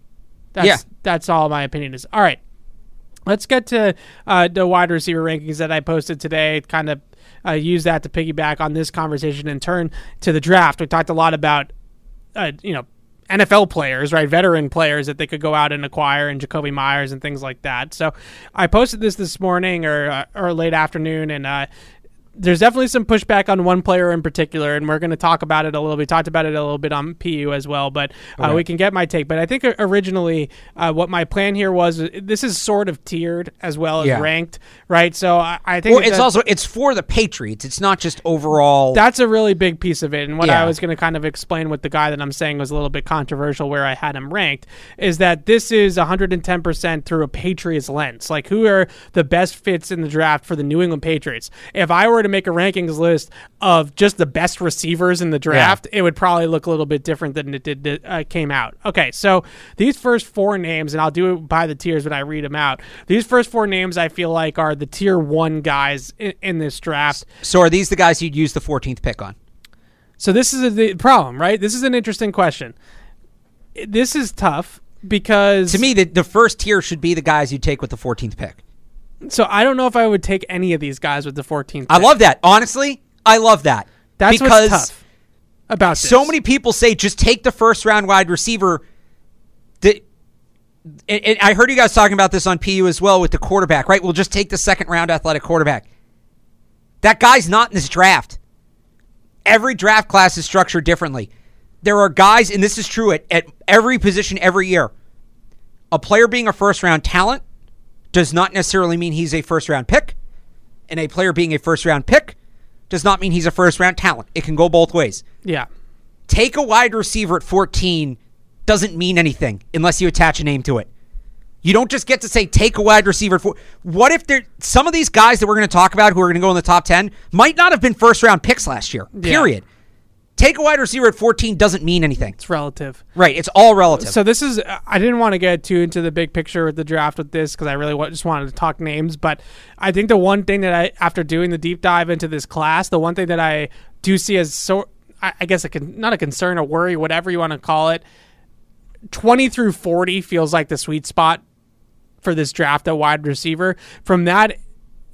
That's, Yeah. that's all my opinion is. All right, let's get to uh, the wide receiver rankings that I posted today. Kind of uh, use that to piggyback on this conversation and turn to the draft. We talked a lot about uh, you know NFL players, right? Veteran players that they could go out and acquire, and Jakobi Meyers and things like that. So I posted this this morning or uh, or late afternoon, and uh, there's definitely some pushback on one player in particular, and we're going to talk about it a little bit. Talked about it a little bit on PU as well, but uh, we can get my take. But I think originally, uh, what my plan here was, this is sort of tiered as well as Yeah. ranked, right? So I, I think Well, it's also it's for the Patriots. It's not just overall. that's a really big piece of it. And what I was going to kind of explain with the guy that I'm saying was a little bit controversial where I had him ranked is that this is 110% through a Patriots lens. Like, who are the best fits in the draft for the New England Patriots? If I were to make a rankings list of just the best receivers in the draft, it would probably look a little bit different than it did uh, came out. Okay, so these first four names, and I'll do it by the tiers when I read them out. These first four names I feel like are the tier one guys in, in this draft. so are these the guys you'd use the 14th pick on? So this is a, the problem, right? This is an interesting question. This is tough because To me, the, the first tier should be the guys you take with the 14th pick. So I don't know if I would take any of these guys with the 14th. I pick. love that. Honestly, I love that. that's because what's tough about so many people say just take the first round wide receiver. That and, and I heard you guys talking about this on PU as well with the quarterback, right? We'll just take the second round athletic quarterback. That guy's not in this draft. Every draft class is structured differently. There are guys, and this is true at, at every position every year. A player being a first round talent does not necessarily mean he's a first round pick, and a player being a first round pick does not mean he's a first round talent. It can go both ways Yeah. take a wide receiver at 14 doesn't mean anything unless you attach a name to it. You don't just get to say take a wide receiver at four. What if there some of these guys that we're going to talk about who are going to go in the top 10 might not have been first round picks last year. Period. Take a wide receiver at 14 doesn't mean anything. It's relative. Right, it's all relative. So this is I didn't want to get too into the big picture with the draft with this because I really just wanted to talk names, but I think the one thing that I after doing the deep dive into this class, the one thing that I do see as so I, I guess a con, not a concern, a worry, whatever you want to call it, twenty through forty feels like the sweet spot for this draft at wide receiver. From that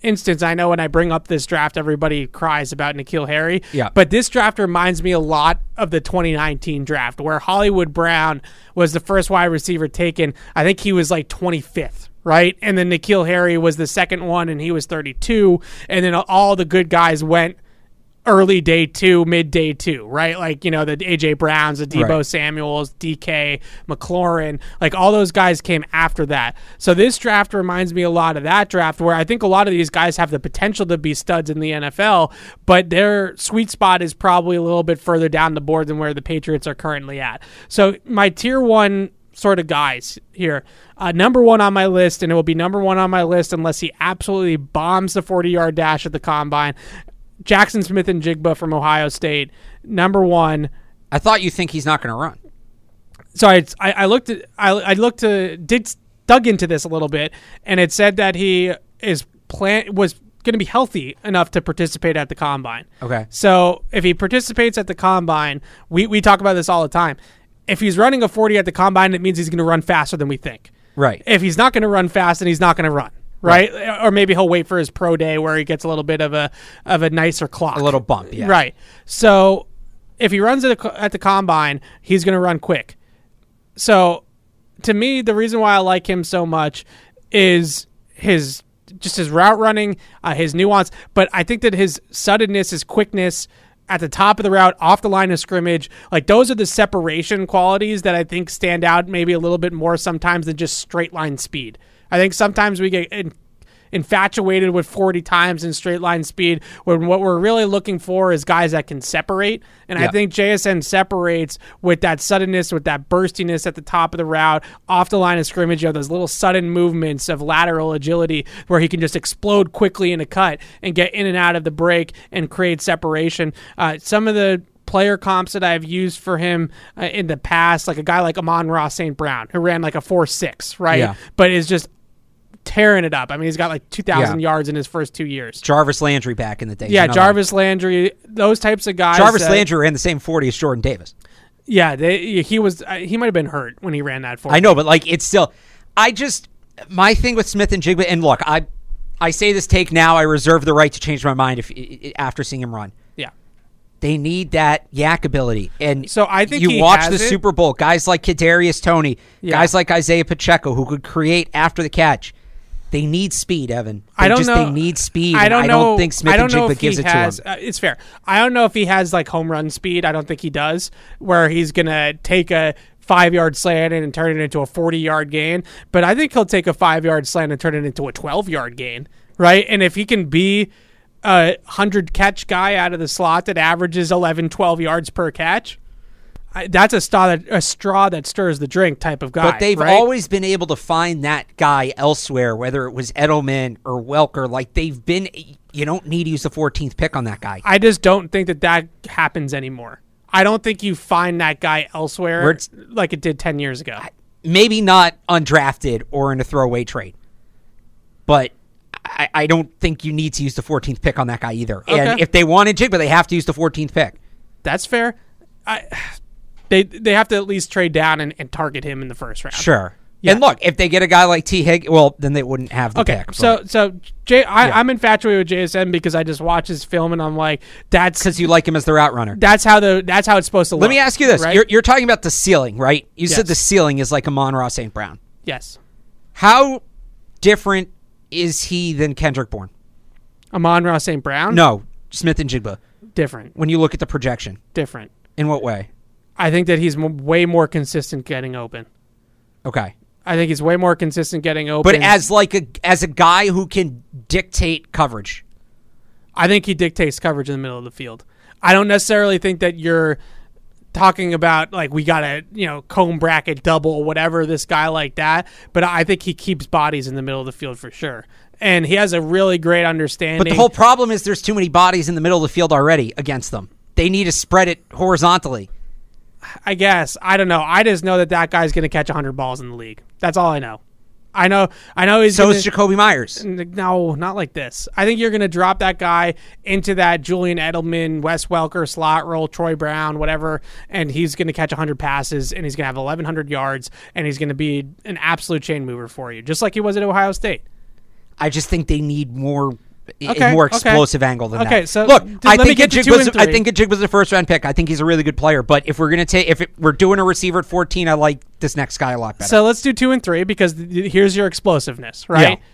instance, I know when I bring up this draft, everybody cries about N'Keal Harry. Yeah. But this draft reminds me a lot of the 2019 draft where Hollywood Brown was the first wide receiver taken. I think he was like 25th. Right. And then N'Keal Harry was the second one and he was 32. And then all the good guys went early day two, mid day two, right? Like, you know, the AJ Browns, the Deebo Right. Samuels, DK, McLaurin, like all those guys came after that. So this draft reminds me a lot of that draft where I think a lot of these guys have the potential to be studs in the NFL, but their sweet spot is probably a little bit further down the board than where the Patriots are currently at. So my tier one sort of guys here. Uh, number one on my list, and it will be number one on my list unless he absolutely bombs the 40 yard dash at the combine. Jaxon Smith-Njigba from Ohio State. Number one. I thought you think he's not going to run. Sorry, it's, I, I looked at I, I looked to did dug into this a little bit, and it said that he is plan was going to be healthy enough to participate at the combine. Okay. So if he participates at the combine, we, we talk about this all the time. If he's running a 40 at the combine, it means he's going to run faster than we think. Right. If he's not going to run fast, then he's not going to run. Right? or maybe he'll wait for his pro day where he gets a little bit of a of a nicer clock, A little bump, yeah. Right. So if he runs at, a, at the combine, he's going to run quick. So to me, the reason why I like him so much is his just his route running, uh, his nuance. But I think that his suddenness, his quickness at the top of the route, off the line of scrimmage, like those are the separation qualities that I think stand out maybe a little bit more sometimes than just straight line speed. I think sometimes we get in, infatuated with 40 times in straight line speed when what we're really looking for is guys that can separate. And I think JSN separates with that suddenness, with that burstiness at the top of the route, off the line of scrimmage. You have those little sudden movements of lateral agility where he can just explode quickly in a cut and get in and out of the break and create separation. Uh, some of the player comps that I've used for him uh, in the past, like a guy like Amon-Ra St. Brown, who ran like a 4 6, right? Yeah. But is just tearing it up. I mean, he's got like 2,000 Yeah. yards in his first two years. Jarvis Landry back in the day. Yeah, Another Jarvis Landry, those types of guys. Jarvis that- Landry ran the same 40 as Jordan Davis. Yeah, they, he was. Uh, he might have been hurt when he ran that 40. I know, but like it's still. I just my thing with Smith and Jigba, and look, I I say this take now. I reserve the right to change my mind if after seeing him run. Yeah. They need that YAC ability, and So I think you watch the it. Super Bowl. Guys like Kadarius Toney, Yeah. guys like Isaiah Pacheco, who could create after the catch. They need speed, Evan. They I don't just, know. They need speed. I don't I know. don't think Smith I don't and know Jigba if gives he it has, to him. Uh, it's fair. I don't know if he has like home run speed. I don't think he does. Where he's gonna take a five yard slant and turn it into a forty yard gain. But I think he'll take a five yard slant and turn it into a twelve yard gain. Right. And if he can be a hundred catch guy out of the slot that averages 11, 12 yards per catch. I, that's a straw that a straw that stirs the drink type of guy. But they've right? always been able to find that guy elsewhere, whether it was Edelman or Welker. Like they've been, you don't need to use the 14th pick on that guy. I just don't think that that happens anymore. I don't think you find that guy elsewhere like it did 10 years ago. Maybe not undrafted or in a throwaway trade, but I, I don't think you need to use the 14th pick on that guy either. And if they wanted Njigba, they have to use the 14th pick. That's fair. I, they they have to at least trade down and, and target him in the first round. Sure. Yeah. And look, if they get a guy like T. Hig, well, then they wouldn't have the Okay, pick. so so Jay, I, I'm infatuated with JSN because I just watch his film and I'm like, that's because you like him as the route runner. that's how the that's how it's supposed to look. Let me ask you this: right? you're, you're talking about the ceiling, right? You said the ceiling is like Amon-Ra St. Brown. yes, How different is he than Kendrick Bourne? Amon-Ra St. Brown. No, Smith-Njigba. different, When you look at the projection, different. in what way? I think that he's m- way more consistent getting open. Okay, I think he's way more consistent getting open. but as like a as a guy who can dictate coverage, I think he dictates coverage in the middle of the field. I don't necessarily think that you're talking about like we got to you know comb bracket double whatever this guy like that, but I think he keeps bodies in the middle of the field for sure, and he has a really great understanding. but the whole problem is there's too many bodies in the middle of the field already against them. They need to spread it horizontally. I guess I don't know. I just know that that guy's going to catch 100 balls in the league. That's all I know. I know. I know he's So gonna, is Jakobi Meyers. No, not like this. I think you're going to drop that guy into that Julian Edelman, Wes Welker slot role, Troy Brown, whatever, and he's going to catch 100 passes and he's going to have 1,100 yards and he's going to be an absolute chain mover for you, just like he was at Ohio State. I just think they need more a Okay, more okay. explosive angle than that. Okay, so look, I think get was I think Ajig was a first round pick. I think he's a really good player. But if we're gonna take if it, we're doing a receiver at 14, I like this next guy a lot better. So let's do two and three because th- th- here's your explosiveness, right? Yeah.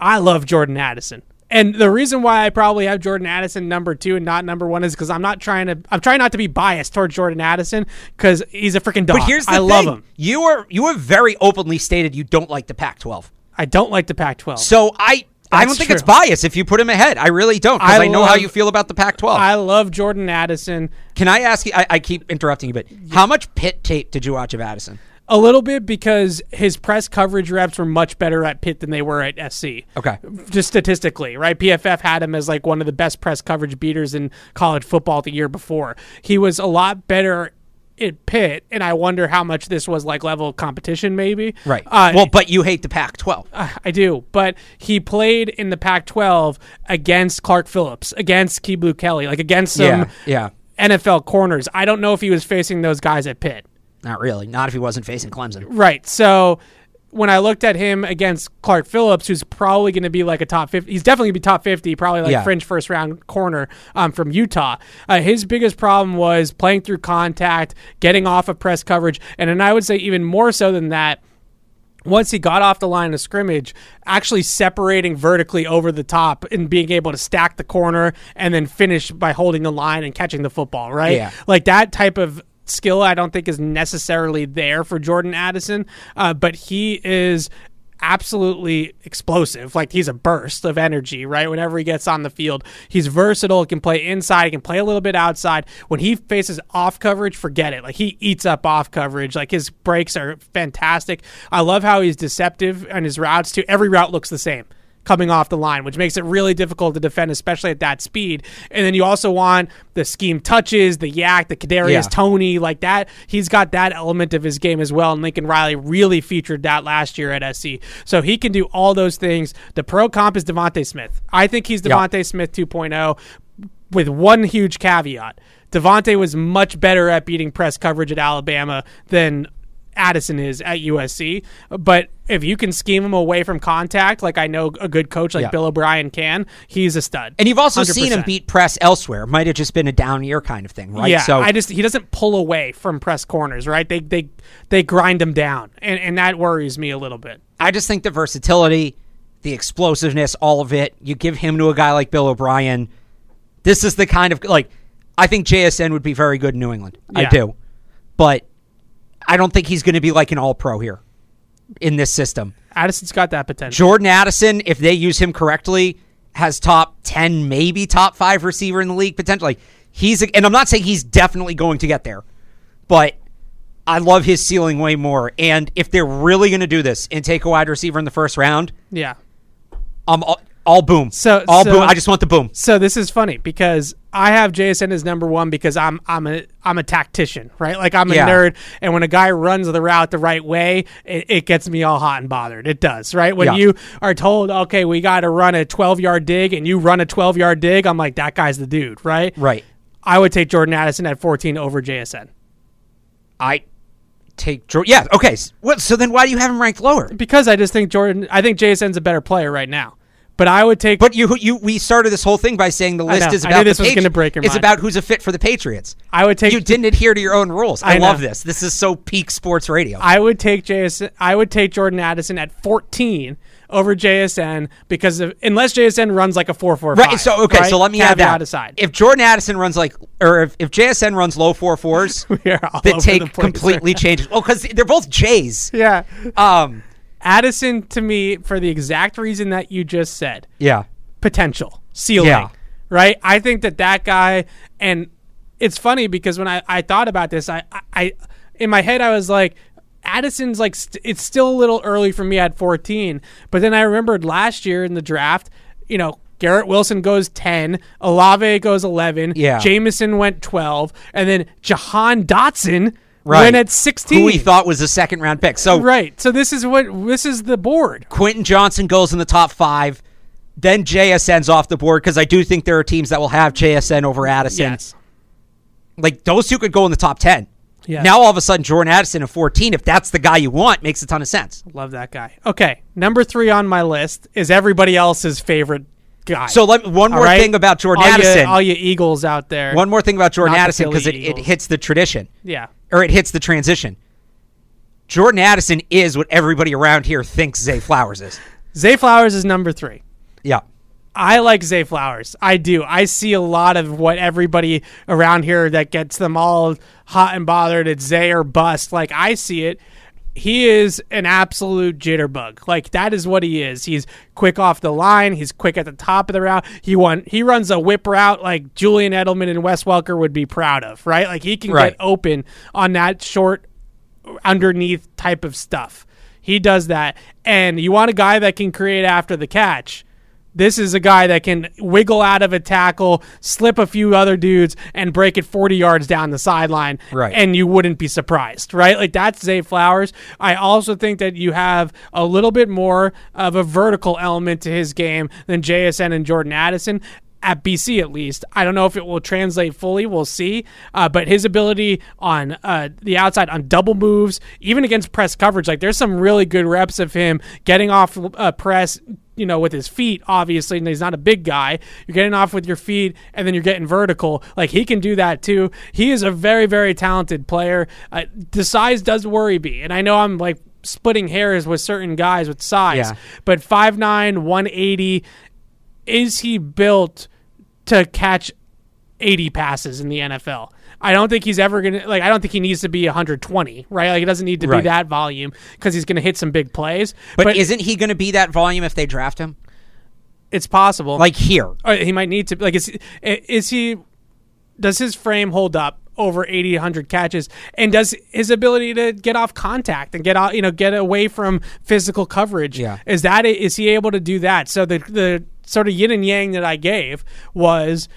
I love Jordan Addison. And the reason why I probably have Jordan Addison number two and not number one is because I'm not trying to. I'm trying not to be biased towards Jordan Addison because he's a freaking dog. but here's the I thing: love him. you are you have very openly stated you don't like the Pac-12. I don't like the Pac-12. So I I don't think it's true. bias if you put him ahead. I really don't because I, I know how you feel about the Pac-12. I love Jordan Addison Can I ask you? I, I keep interrupting you, but how much pit tape did you watch of Addison? a little bit because his press coverage reps were much better at Pitt than they were at SC. Okay. just statistically, right? PFF had him as like one of the best press coverage beaters in college football the year before. He was a lot better at Pitt, and I wonder how much this was like level of competition, maybe. Right. Uh, well, but you hate the Pac-12. I do, but he played in the Pac-12 against Clark Phillips, against Kyu Blu Kelly, like against some yeah. Yeah. NFL corners. I don't know if he was facing those guys at Pitt. Not really. Not if he wasn't facing Clemson. Right. So when I looked at him against Clark Phillips, who's probably going to be like a top 50, he's definitely going to be top 50, probably like Yeah. fringe first round corner um, from Utah. Uh, his biggest problem was playing through contact, getting off of press coverage, and then I would say even more so than that. Once he got off the line of scrimmage, actually separating vertically over the top and being able to stack the corner and then finish by holding the line and catching the football, right? Yeah. Like that type of skill, I don't think is necessarily there for Jordan Addison, uh, but he is absolutely explosive. Like he's a burst of energy, right? Whenever he gets on the field, he's versatile. He can play inside. He can play a little bit outside. When he faces off coverage, forget it. Like he eats up off coverage. Like his breaks are fantastic. I love how he's deceptive on his routes too. Every route looks the same coming off the line, which makes it really difficult to defend, especially at that speed. And then you also want the scheme touches, the YAC, the Kadarius Yeah. Toney, like that. He's got that element of his game as well. And Lincoln Riley really featured that last year at SC. So he can do all those things. The pro comp is DeVonta Smith. I think he's Yeah. DeVonta Smith 2.0 with one huge caveat. DeVonta was much better at beating press coverage at Alabama than Addison is at USC. But if you can scheme him away from contact, like I know a good coach like Yeah. Bill O'Brien can, he's a stud. And you've also seen him beat press elsewhere. Might have just been a down year kind of thing, right? Yeah, so I just he doesn't pull away from press corners, right? They they they grind him down, and and that worries me a little bit. I just think the versatility, the explosiveness, all of it, you give him to a guy like Bill O'Brien. This is the kind of like I think JSN would be very good in New England. I do. But I don't think he's going to be like an all pro here in this system. Addison's got that potential. Jordan Addison, if they use him correctly, has top 10, maybe top 5 receiver in the league potentially. He's a, and I'm not saying he's definitely going to get there. But I love his ceiling way more and if they're really going to do this and take a wide receiver in the first round, Yeah. I'm all, boom. So- all so- boom. I just want the boom. So this is funny because I have JSN as number one because I'm I'm a I'm a tactician, right? Like I'm a Yeah. nerd, and when a guy runs the route the right way, it, it gets me all hot and bothered. It does, right? When Yeah. you are told, okay, we got to run a 12 yard dig, and you run a 12 yard dig, I'm like, that guy's the dude, right? Right. I would take Jordan Addison at 14 over JSN I take Jordan. Yeah. Okay. What? So then why do you have him ranked lower? because I just think Jordan, I think JSN's a better player right now, but I would take. But you, you, we started this whole thing by saying the list know. is about this was gonna break your It's mind. about who's a fit for the Patriots. I would take You didn't adhere to your own rules. I, I love this. This is so peak sports radio. I would take JSN. I would take Jordan Addison at 14 over JSN because of, unless JSN runs like a 4-4-5. right. So okay. So let me add that. aside. If Jordan Addison runs like, or if, if JSN runs low four fours, that take completely changes. Well, because they're both J's. yeah, Um. Addison to me for the exact reason that you just said, Yeah. potential ceiling. Yeah. Right. I think that that guy, and it's funny because when I I thought about this, I I, I in my head I was like. Addison's like st- it's still a little early for me at 14, but then I remembered last year in the draft, you know, Garrett Wilson goes 10, Olave goes 11, Yeah. Jameson went 12, and then Jahan Dotson Right. went at 16. Who we thought was a second round pick. So Right. So this is what this is the board. Quentin Johnston goes in the top five. Then JSN's off the board because I do think there are teams that will have JSN over Addison. Yes. Like those two could go in the top ten. Yes. Now all of a sudden Jordan Addison at 14, if that's the guy you want, makes a ton of sense. Love that guy. Okay, number three on my list is everybody else's favorite guy. So let, one more right? thing about Jordan all you- Addison. all you Eagles out there. one more thing about Jordan Addison because it, it hits the tradition yeah. or it hits the transition. Jordan Addison is what everybody around here thinks Zay Flowers is. Zay Flowers is number three. Yeah. I like Zay Flowers. I do. I see a lot of what everybody around here that gets them all hot and bothered. It's Zay or bust. Like I see it. He is an absolute jitterbug. Like that is what he is. He's quick off the line. He's quick at the top of the route. He won. He runs a whip route like Julian Edelman and Wes Welker would be proud of. Right? Like he can Right. get open on that short underneath type of stuff. He does that. And you want a guy that can create after the catch. This is a guy that can wiggle out of a tackle, slip a few other dudes, and break it 40 yards down the sideline. Right. And you wouldn't be surprised, right? Like that's Zay Flowers. I also think that you have a little bit more of a vertical element to his game than JSN and Jordan Addison at BC at least. I don't know if it will translate fully. We'll see. Uh, but his ability on uh, the outside on double moves, even against press coverage, like there's some really good reps of him getting off uh, press. You know, with his feet, obviously, and he's not a big guy. You're getting off with your feet, and then you're getting vertical. Like he can do that too. He is a very, very talented player. Uh, the size does worry me, and I know I'm like splitting hairs with certain guys with size, Yeah. but 5'9", 180, is he built to catch 80 passes in the NFL? I don't think he's ever going to like I don't think he needs to be 120, right? Like he doesn't need to Right. be that volume cuz he's going to hit some big plays. But, isn't he going to be that volume if they draft him? it's possible. Like here. Uh, he might need to like is is he does his frame hold up over 80 100 catches and does his ability to get off contact and get out you know get away from physical coverage Yeah. is that is he able to do that so the the sort of yin and yang that I gave was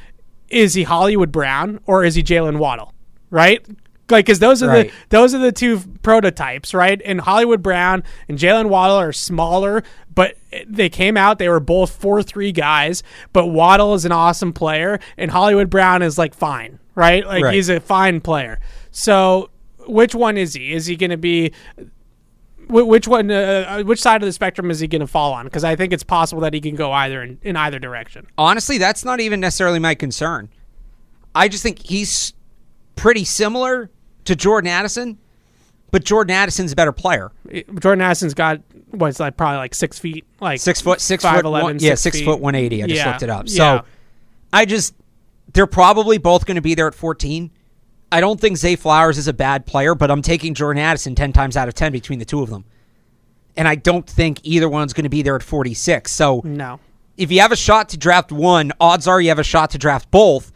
is he Hollywood Brown or is he Jalen Waddle right like because those are Right. the those are the two prototypes right and Hollywood Brown and Jalen Waddle are smaller but they came out they were both 4-3 guys but Waddle is an awesome player and Hollywood Brown is like fine right? Like Right. he's a fine player. So which one is he? Is he going to be wh- which one uh, which side of the spectrum is he going to fall on? Because I think it's possible that he can go either in, in either direction. Honestly, that's not even necessarily my concern. I just think he's pretty similar to Jordan Addison, but Jordan Addison's a better player. Jordan Addison's got what's like probably like six feet, like Six foot, six five foot, eleven, one, yeah, six six foot, one eighty. I just Yeah, looked it up. yeah. So, I just they're probably both going to be there at fourteen. I don't think Zay Flowers is a bad player, but I'm taking Jordan Addison ten times out of ten between the two of them, and I don't think either one's going to be there at forty six. So, No, if you have a shot to draft one, odds are you have a shot to draft both.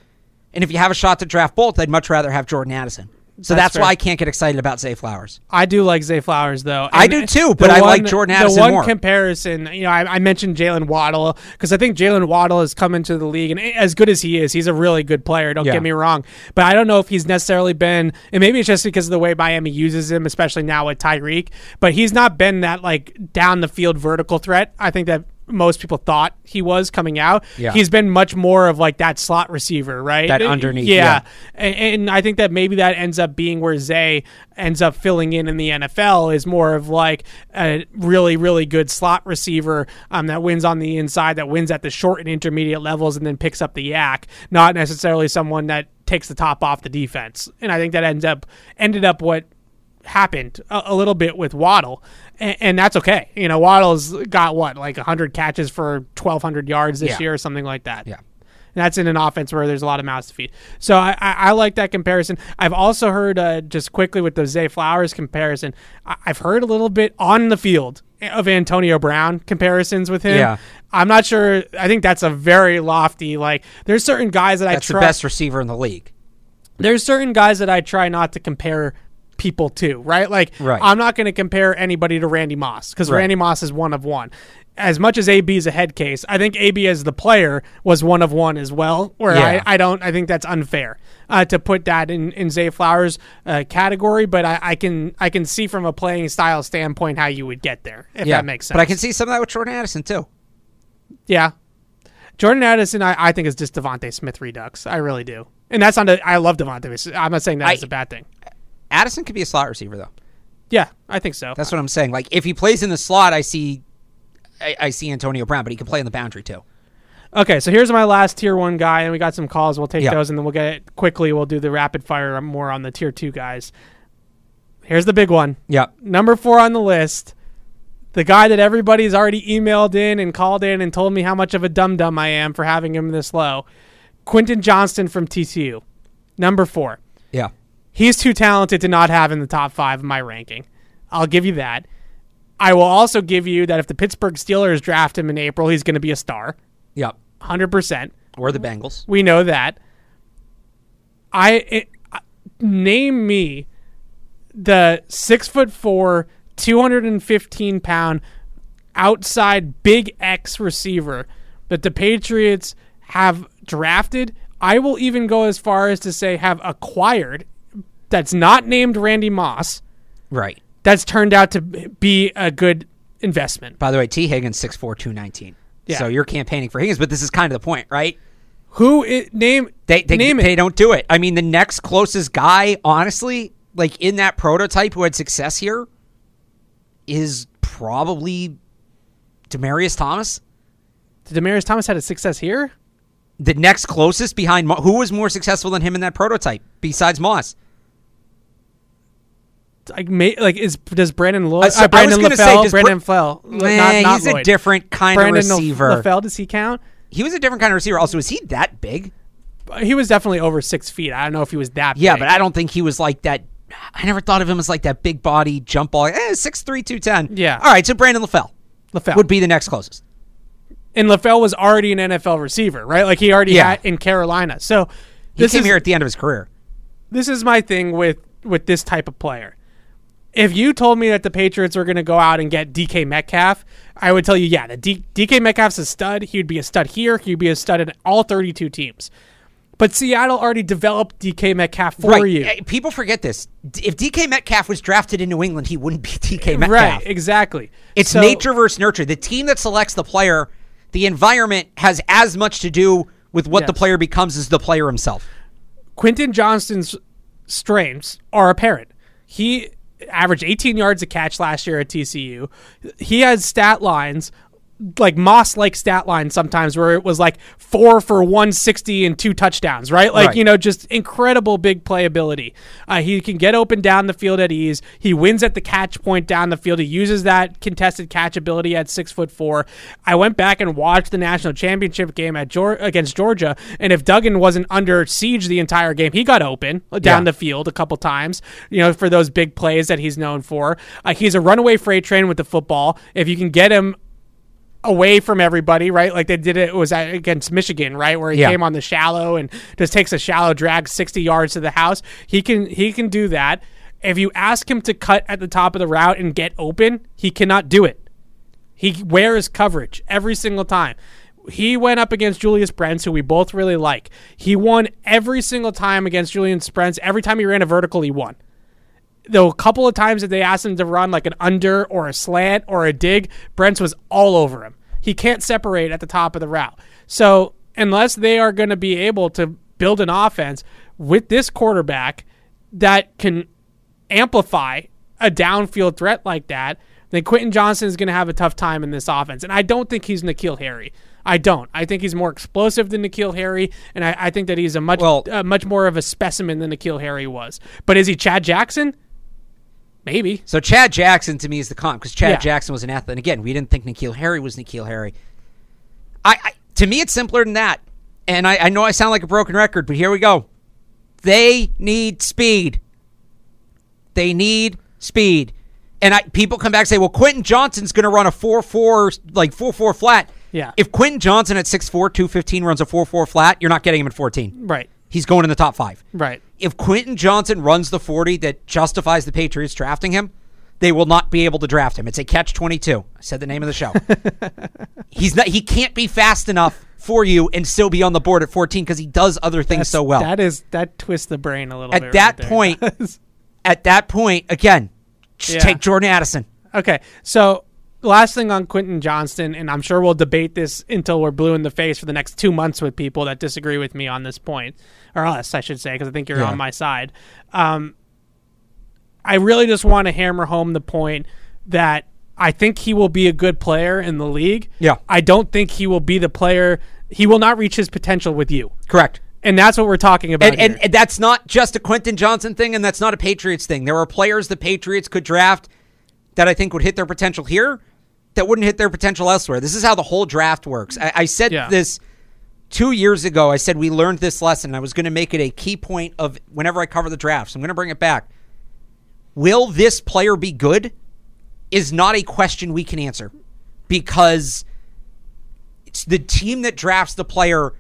And if you have a shot to draft both, I'd much rather have Jordan Addison. So That's that's, why I can't get excited about Zay Flowers. I do like Zay Flowers though. I do too, but I like Jordan Addison The one more. comparison, you know, I, I mentioned Jalen Waddle because I think Jalen Waddle has come into the league, and as good as he is, he's a really good player. Don't Yeah. get me wrong, but I don't know if he's necessarily been, and maybe it's just because of the way Miami uses him, especially now with Tyreek. But he's not been that like down the field vertical threat. I think that most people thought he was coming out. Yeah. He's been much more of like that slot receiver, right? That underneath, yeah. yeah. And, and I think that maybe that ends up being where Zay ends up filling in in the NFL is more of like a really, really good slot receiver um, that wins on the inside, that wins at the short and intermediate levels, and then picks up the YAC. Not necessarily someone that takes the top off the defense. And I think that ends up ended up what happened a, a little bit with Waddle, and, and that's okay. You know, Waddle's got what like hundred catches for twelve hundred yards this Yeah. year or something like that. Yeah. And that's in an offense where there's a lot of mouths to feed. So I, I, I like that comparison. I've also heard uh, just quickly with the Zay Flowers comparison. I, I've heard a little bit on the field of Antonio Brown comparisons with him. Yeah. I'm not sure. I think that's a very lofty. Like there's certain guys that I. That's I the best receiver in the league. There's certain guys that I try not to compare people too, Right. Like Right. I'm not going to compare anybody to Randy Moss because Right. Randy Moss is one of one. As much as AB is a head case, I think AB as the player was one of one as well. Where Yeah. I, I don't, I think that's unfair uh, to put that in in Zay Flowers uh, category. But I, I can I can see from a playing style standpoint how you would get there if yeah, that makes sense. But I can see some of that with Jordan Addison too. Yeah. Jordan Addison, I, I think is just DeVonta Smith redux. I really do, and that's not. A, I love DeVonta. I'm not saying that I- is a bad thing. Addison could be a slot receiver though. Yeah, I think so. That's what I'm saying. Like if he plays in the slot, I see, I, I see Antonio Brown, but he can play in the boundary too. Okay, so here's my last tier one guy, and we got some calls. We'll take Yeah. those, and then we'll get it quickly. We'll do the rapid fire more on the tier two guys. Here's the big one. Yeah. Number four on the list, the guy that everybody's already emailed in and called in and told me how much of a dum dum I am for having him this low. Quentin Johnston from TCU. Number four. Yeah. He's too talented to not have in the top five of my ranking. I'll give you that. I will also give you that if the Pittsburgh Steelers draft him in April, he's going to be a star. Yep. 100%. Or the Bengals. We know that. I it, name me the six foot four, two hundred and fifteen pound outside big X receiver that the Patriots have drafted. I will even go as far as to say have acquired. That's not named Randy Moss. Right. That's turned out to be a good investment. By the way, T. Higgins, 6'4", 219. Yeah. So you're campaigning for Higgins, but this is kind of the point, right? Who name They they, name they it? don't do it. I mean, the next closest guy, honestly, like in that prototype who had success here, is probably Demaryius Thomas. Did Demaryius Thomas had a success here. The next closest behind Mo- who was more successful than him in that prototype besides Moss? Like may, like is does Brandon Lloyd? Uh, so uh, I Brandon was gonna say, Brandon Br- Fell. Nah, he's a different kind of receiver. LaFell, does he count? He was a different kind of receiver. Also, is he that big? He was definitely over six feet. I don't know if he was that. Yeah, big. but I don't think he was like that. I never thought of him as like that big body jump ball. Eh, 6'3", 210. Yeah. All right, so Brandon LaFell LaFell would be the next closest. and LaFell was already an NFL receiver, right? Like he already Yeah. had in Carolina. So He came is here at the end of his career. this is my thing with with this type of player. If you told me that the Patriots were going to go out and get DK Metcalf, I would tell you, yeah, the D- DK Metcalf's a stud. He would be a stud here. He'd be a stud in all 32 teams. But Seattle already developed DK Metcalf for right. you. Eh, People forget this. If DK Metcalf was drafted in New England, he wouldn't be DK Metcalf. Right, exactly. It's So- nature versus nurture. The team that selects the player, the environment has as much to do with what the player becomes as the player himself. Quentin Johnston's strengths are apparent. He averaged 18 yards a catch last year at TCU. He has stat lines like Moss like stat lines sometimes where it was like four for 160 and two touchdowns, right? Like, Right. you know, just incredible big playability. Uh, he can get open down the field at ease. He wins at the catch point down the field. He uses that contested catch ability at six foot four. I went back and watched the national championship game at against Georgia, and if Duggan wasn't under siege the entire game, he got open down Yeah. the field a couple times. You know, for those big plays that he's known for. Uh, he's a runaway freight train with the football. If you can get him away from everybody, right? Like they did it, it was against Michigan, right, where he Yeah. came on the shallow and just takes a shallow drag 60 yards to the house. He can he can do that. If you ask him to cut at the top of the route and get open, he cannot do it. He wears coverage every single time. He went up against Julius Brents, who we both really like. He won every single time against Julius Brents. Every time he ran a vertical, he won though a couple of times that they asked him to run like an under or a slant or a dig, Brents was all over him. He can't separate at the top of the route. So unless they are going to be able to build an offense with this quarterback that can amplify a downfield threat like that, then Quentin Johnston is going to have a tough time in this offense. And I don't think he's N'Keal Harry. I don't. I think he's more explosive than N'Keal Harry, and I, I think that he's a much Well- uh, much more of a specimen than N'Keal Harry was. But is he Chad Jackson? Maybe. So Chad Jackson to me is the comp because Chad Yeah. Jackson was an athlete. And again, we didn't think N'Keal Harry was N'Keal Harry. I, I to me, it's simpler than that. And I, I know I sound like a broken record, but here we go. They need speed. They need speed. And I, people come back and say, "Well, Quentin Johnston's going to run a four four like four four flat." Yeah. If Quentin Johnston at 6'4", 215 runs a four four flat, you're not getting him at fourteen. Right. He's going in the top five Right. If Quentin Johnston runs the 40 that justifies the Patriots drafting him, they will not be able to draft him. It's a catch 22. I said the name of the show. He's not he can't be fast enough for you and still be on the board at 14 cuz he does other things so well. That is that twists the brain a little At bit. that right point- At that point, again, Yeah. take Jordan Addison. Okay, so last thing on Quentin Johnston, and I'm sure we'll debate this until we're blue in the face for the next two months with people that disagree with me on this point, or us, I should say, because I think you're Yeah. on my side. Um, I really just want to hammer home the point that I think he will be a good player in the league. Yeah. I don't think he will be the player. He will not reach his potential with you. Correct. And that's what we're talking about. And, and, that's not just a Quentin Johnston thing, and that's not a Patriots thing. There are players the Patriots could draft that I think would hit their potential here that wouldn't hit their potential elsewhere. This is how the whole draft works. I, I said Yeah. this two years ago. I said we learned this lesson. I was going to make it a key point of whenever I cover the draft. So I'm going to bring it back. Will this player be good? Is not a question we can answer because it's the team that drafts the player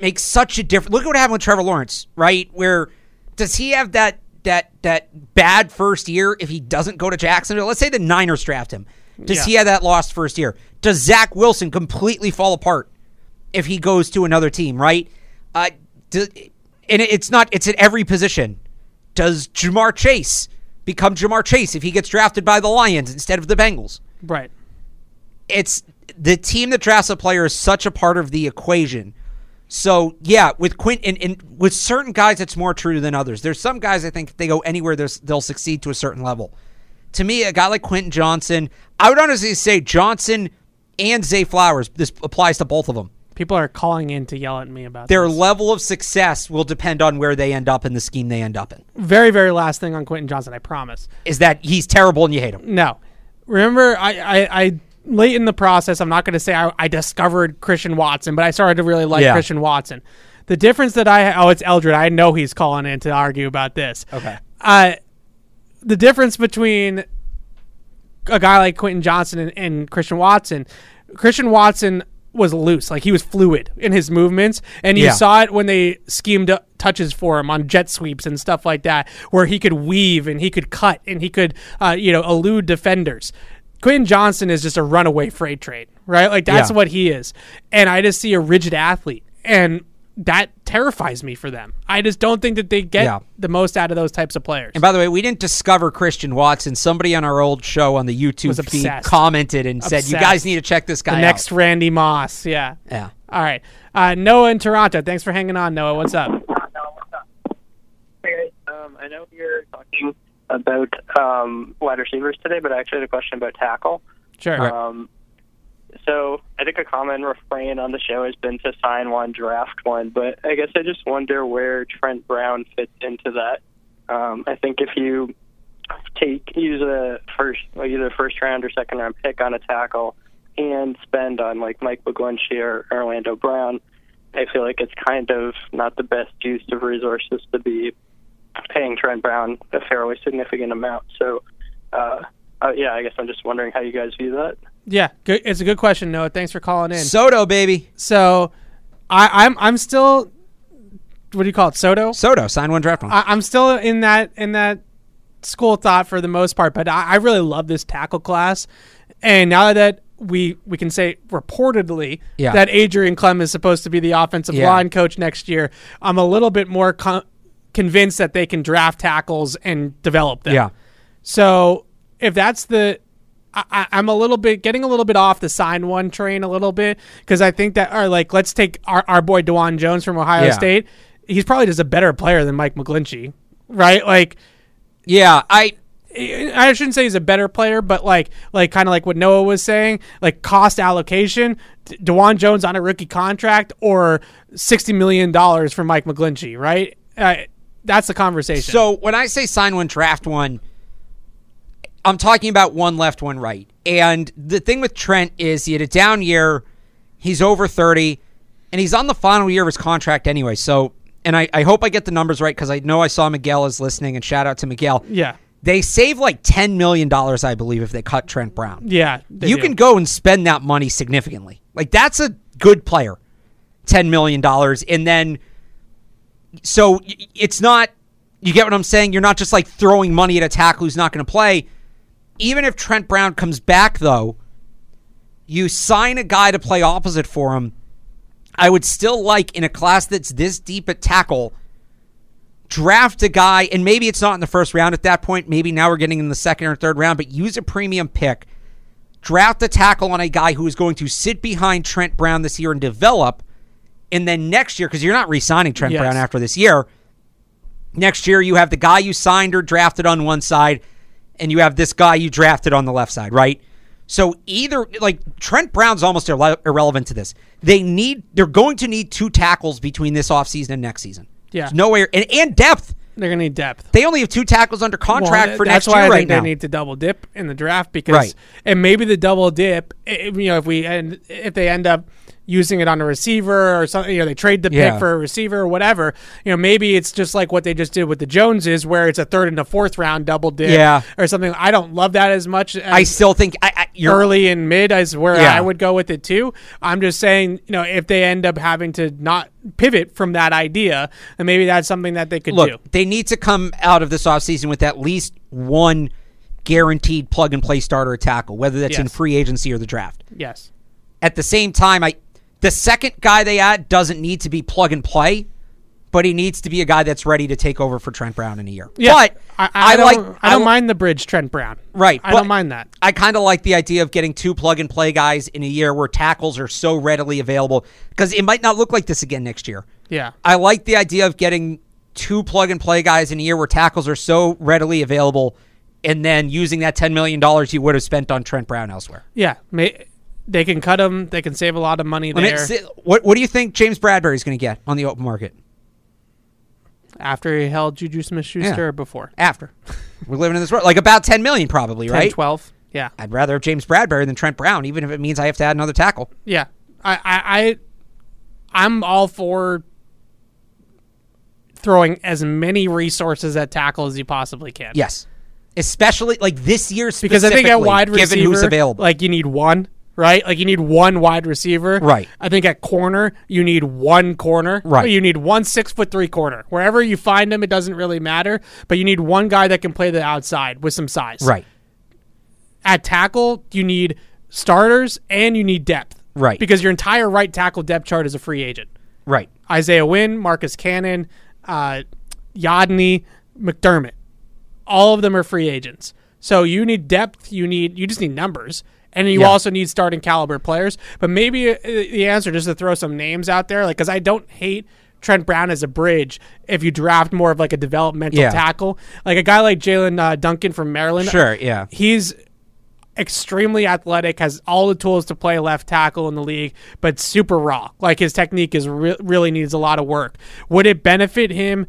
makes such a difference. Look at what happened with Trevor Lawrence, right? Where does he have that that that bad first year if he doesn't go to Jacksonville? Let's say the Niners draft him. Does Yeah. he have that lost first year? Does Zach Wilson completely fall apart if he goes to another team? Right? Uh, do, and it's not. It's at every position. Does Ja'Marr Chase become Ja'Marr Chase if he gets drafted by the Lions instead of the Bengals? right. it's the team that drafts a player is such a part of the equation. So yeah, with Quint and, and with certain guys, it's more true than others. There's some guys I think if they go anywhere, they'll succeed to a certain level. To me, a guy like Quentin Johnston, I would honestly say Johnson and Zay Flowers. This applies to both of them. People are calling in to yell at me about Their this. level of success will depend on where they end up in the scheme they end up in. very, very last thing on Quentin Johnston. I promise. Is that he's terrible and you hate him? No. Remember, I, I, I late in the process, I'm not going to say I, I discovered Christian Watson, but I started to really like Yeah. Christian Watson. The difference that I oh, it's Eldred. I know he's calling in to argue about this. Okay. Uh, the difference between a guy like Quentin Johnston and, and Christian Watson, Christian Watson was loose, like he was fluid in his movements, and you Yeah. saw it when they schemed up touches for him on jet sweeps and stuff like that, where he could weave and he could cut and he could, uh, you know, elude defenders. Quentin Johnston is just a runaway freight train, right? Like that's Yeah. what he is, and I just see a rigid athlete, and that terrifies me for them. I just don't think that they get Yeah. the most out of those types of players. And by the way, we didn't discover Christian Watson. Somebody on our old show on the YouTube Was feed commented and said, "You guys need to check this guy the next out." Randy Moss, yeah. Yeah. All right. Uh, Noah in Toronto. Thanks for hanging on, Noah. What's up? Hey, um, I know you're talking about um, wide receivers today, but I actually had a question about tackle. Sure. Um, so I think a common refrain on the show has been to sign one, draft one, but I guess I just wonder where Trent Brown fits into that. Um, I think if you take use a first, like either first round or second round pick on a tackle and spend on like Mike McGlinchey or Orlando Brown, I feel like it's kind of not the best use of resources to be paying Trent Brown a fairly significant amount. So, uh, uh, yeah, I guess I'm just wondering how you guys view that. Yeah, good. It's a good question, Noah. Thanks for calling in. Soto, baby. So, I, I'm I'm still. What do you call it, Soto? Soto, sign one, draft one. I, I'm still in that in that school thought for the most part, but I, I really love this tackle class. And now that we we can say reportedly Yeah. that Adrian Klemm is supposed to be the offensive Yeah. line coach next year, I'm a little bit more con- convinced that they can draft tackles and develop them. yeah. So if that's the, I, I'm a little bit getting a little bit off the sign one train a little bit because I think that, or like, let's take our, our boy Dawand Jones from Ohio Yeah. State. He's probably just a better player than Mike McGlinchey, right? Like, Yeah, I I shouldn't say he's a better player, but like, like kind of like what Noah was saying, like cost allocation, Dawand Jones on a rookie contract or sixty million dollars for Mike McGlinchey, right? Uh, that's the conversation. So when I say sign one, draft one, I'm talking about one left, one right. And the thing with Trent is he had a down year. He's over 30, and he's on the final year of his contract anyway. So, and I, I hope I get the numbers right because I know I saw Miguel is listening, and shout out to Miguel. yeah, They save like $10 million, I believe, if they cut Trent Brown. yeah, you do. can go and spend that money significantly. Like that's a good player, ten million dollars, and then so it's not. You get what I'm saying? You're not just like throwing money at a tackle who's not going to play. Even if Trent Brown comes back, though, you sign a guy to play opposite for him. I would still like in a class that's this deep at tackle, draft a guy, and maybe it's not in the first round at that point. Maybe now we're getting in the second or third round, but use a premium pick draft a tackle on a guy who is going to sit behind Trent Brown this year and develop. And then next year, because you're not re signing Trent Yes. Brown after this year, next year you have the guy you signed or drafted on one side, and you have this guy you drafted on the left side, right? So either like Trent Brown's almost irre- irrelevant to this. They need they're going to need two tackles between this offseason and next season. Yeah. There's no way and, and depth. They're gonna need depth. They only have two tackles under contract Well, for that's next why year I right think now. they need to double dip in the draft because, Right. and maybe the double dip, eh, you know, if we end, if they end up using it on a receiver or something, you know, they trade the Yeah. pick for a receiver or whatever, you know, maybe it's just like what they just did with the Joneses, where it's a third and a fourth round double dip, Yeah. or something. I don't love that as much. As I still think I, I early and mid is where Yeah. I would go with it too. I'm just saying, you know, if they end up having to not pivot from that idea, then maybe that's something that they could look, do. they need to come out of this offseason with at least one guaranteed plug and play starter tackle, whether that's in free agency or the draft. Yes. At the same time, I the second guy they add doesn't need to be plug and play, but he needs to be a guy that's ready to take over for Trent Brown in a year. Yeah, But I, I, like don't, I don't li- mind the bridge, Trent Brown. Right, I don't mind that. I kind of like the idea of getting two plug and play guys in a year where tackles are so readily available because it might not look like this again next year. Yeah, I like the idea of getting two plug and play guys in a year where tackles are so readily available and then using that $10 million you would have spent on Trent Brown elsewhere. yeah. May, they can cut him. They can save a lot of money Let there what, what do you think James Bradberry is going to get on the open market? after he held Juju Smith-Schuster Yeah. or before. After. We're living in this world. Like about 10 million probably, 10, right? 12. Yeah, I'd rather have James Bradberry than Trent Brown, even if it means I have to add another tackle. yeah. I, I, I, I'm all for throwing as many resources at tackle as you possibly can. Yes. Especially like this year because I think at wide receiver, given who's available. like you need one, right? Like you need one wide receiver, Right. I think at corner you need one corner, Right. You need one six foot three corner. Wherever you find him, it doesn't really matter, but you need one guy that can play the outside with some size, right. At tackle, you need starters and you need depth, Right. Because your entire right tackle depth chart is a free agent. Right. Isaiah Wynn, Marcus Cannon, uh, Yodny, McDermott. All of them are free agents. So you need depth. You need you just need numbers, and you Yeah. also need starting caliber players. But maybe uh, the answer just to throw some names out there, like because I don't hate Trent Brown as a bridge. If you draft more of like a developmental Yeah. tackle, like a guy like Jaelyn uh, Duncan from Maryland, Sure, yeah. he's extremely athletic, has all the tools to play left tackle in the league, but super raw. Like his technique is re- really needs a lot of work. Would it benefit him?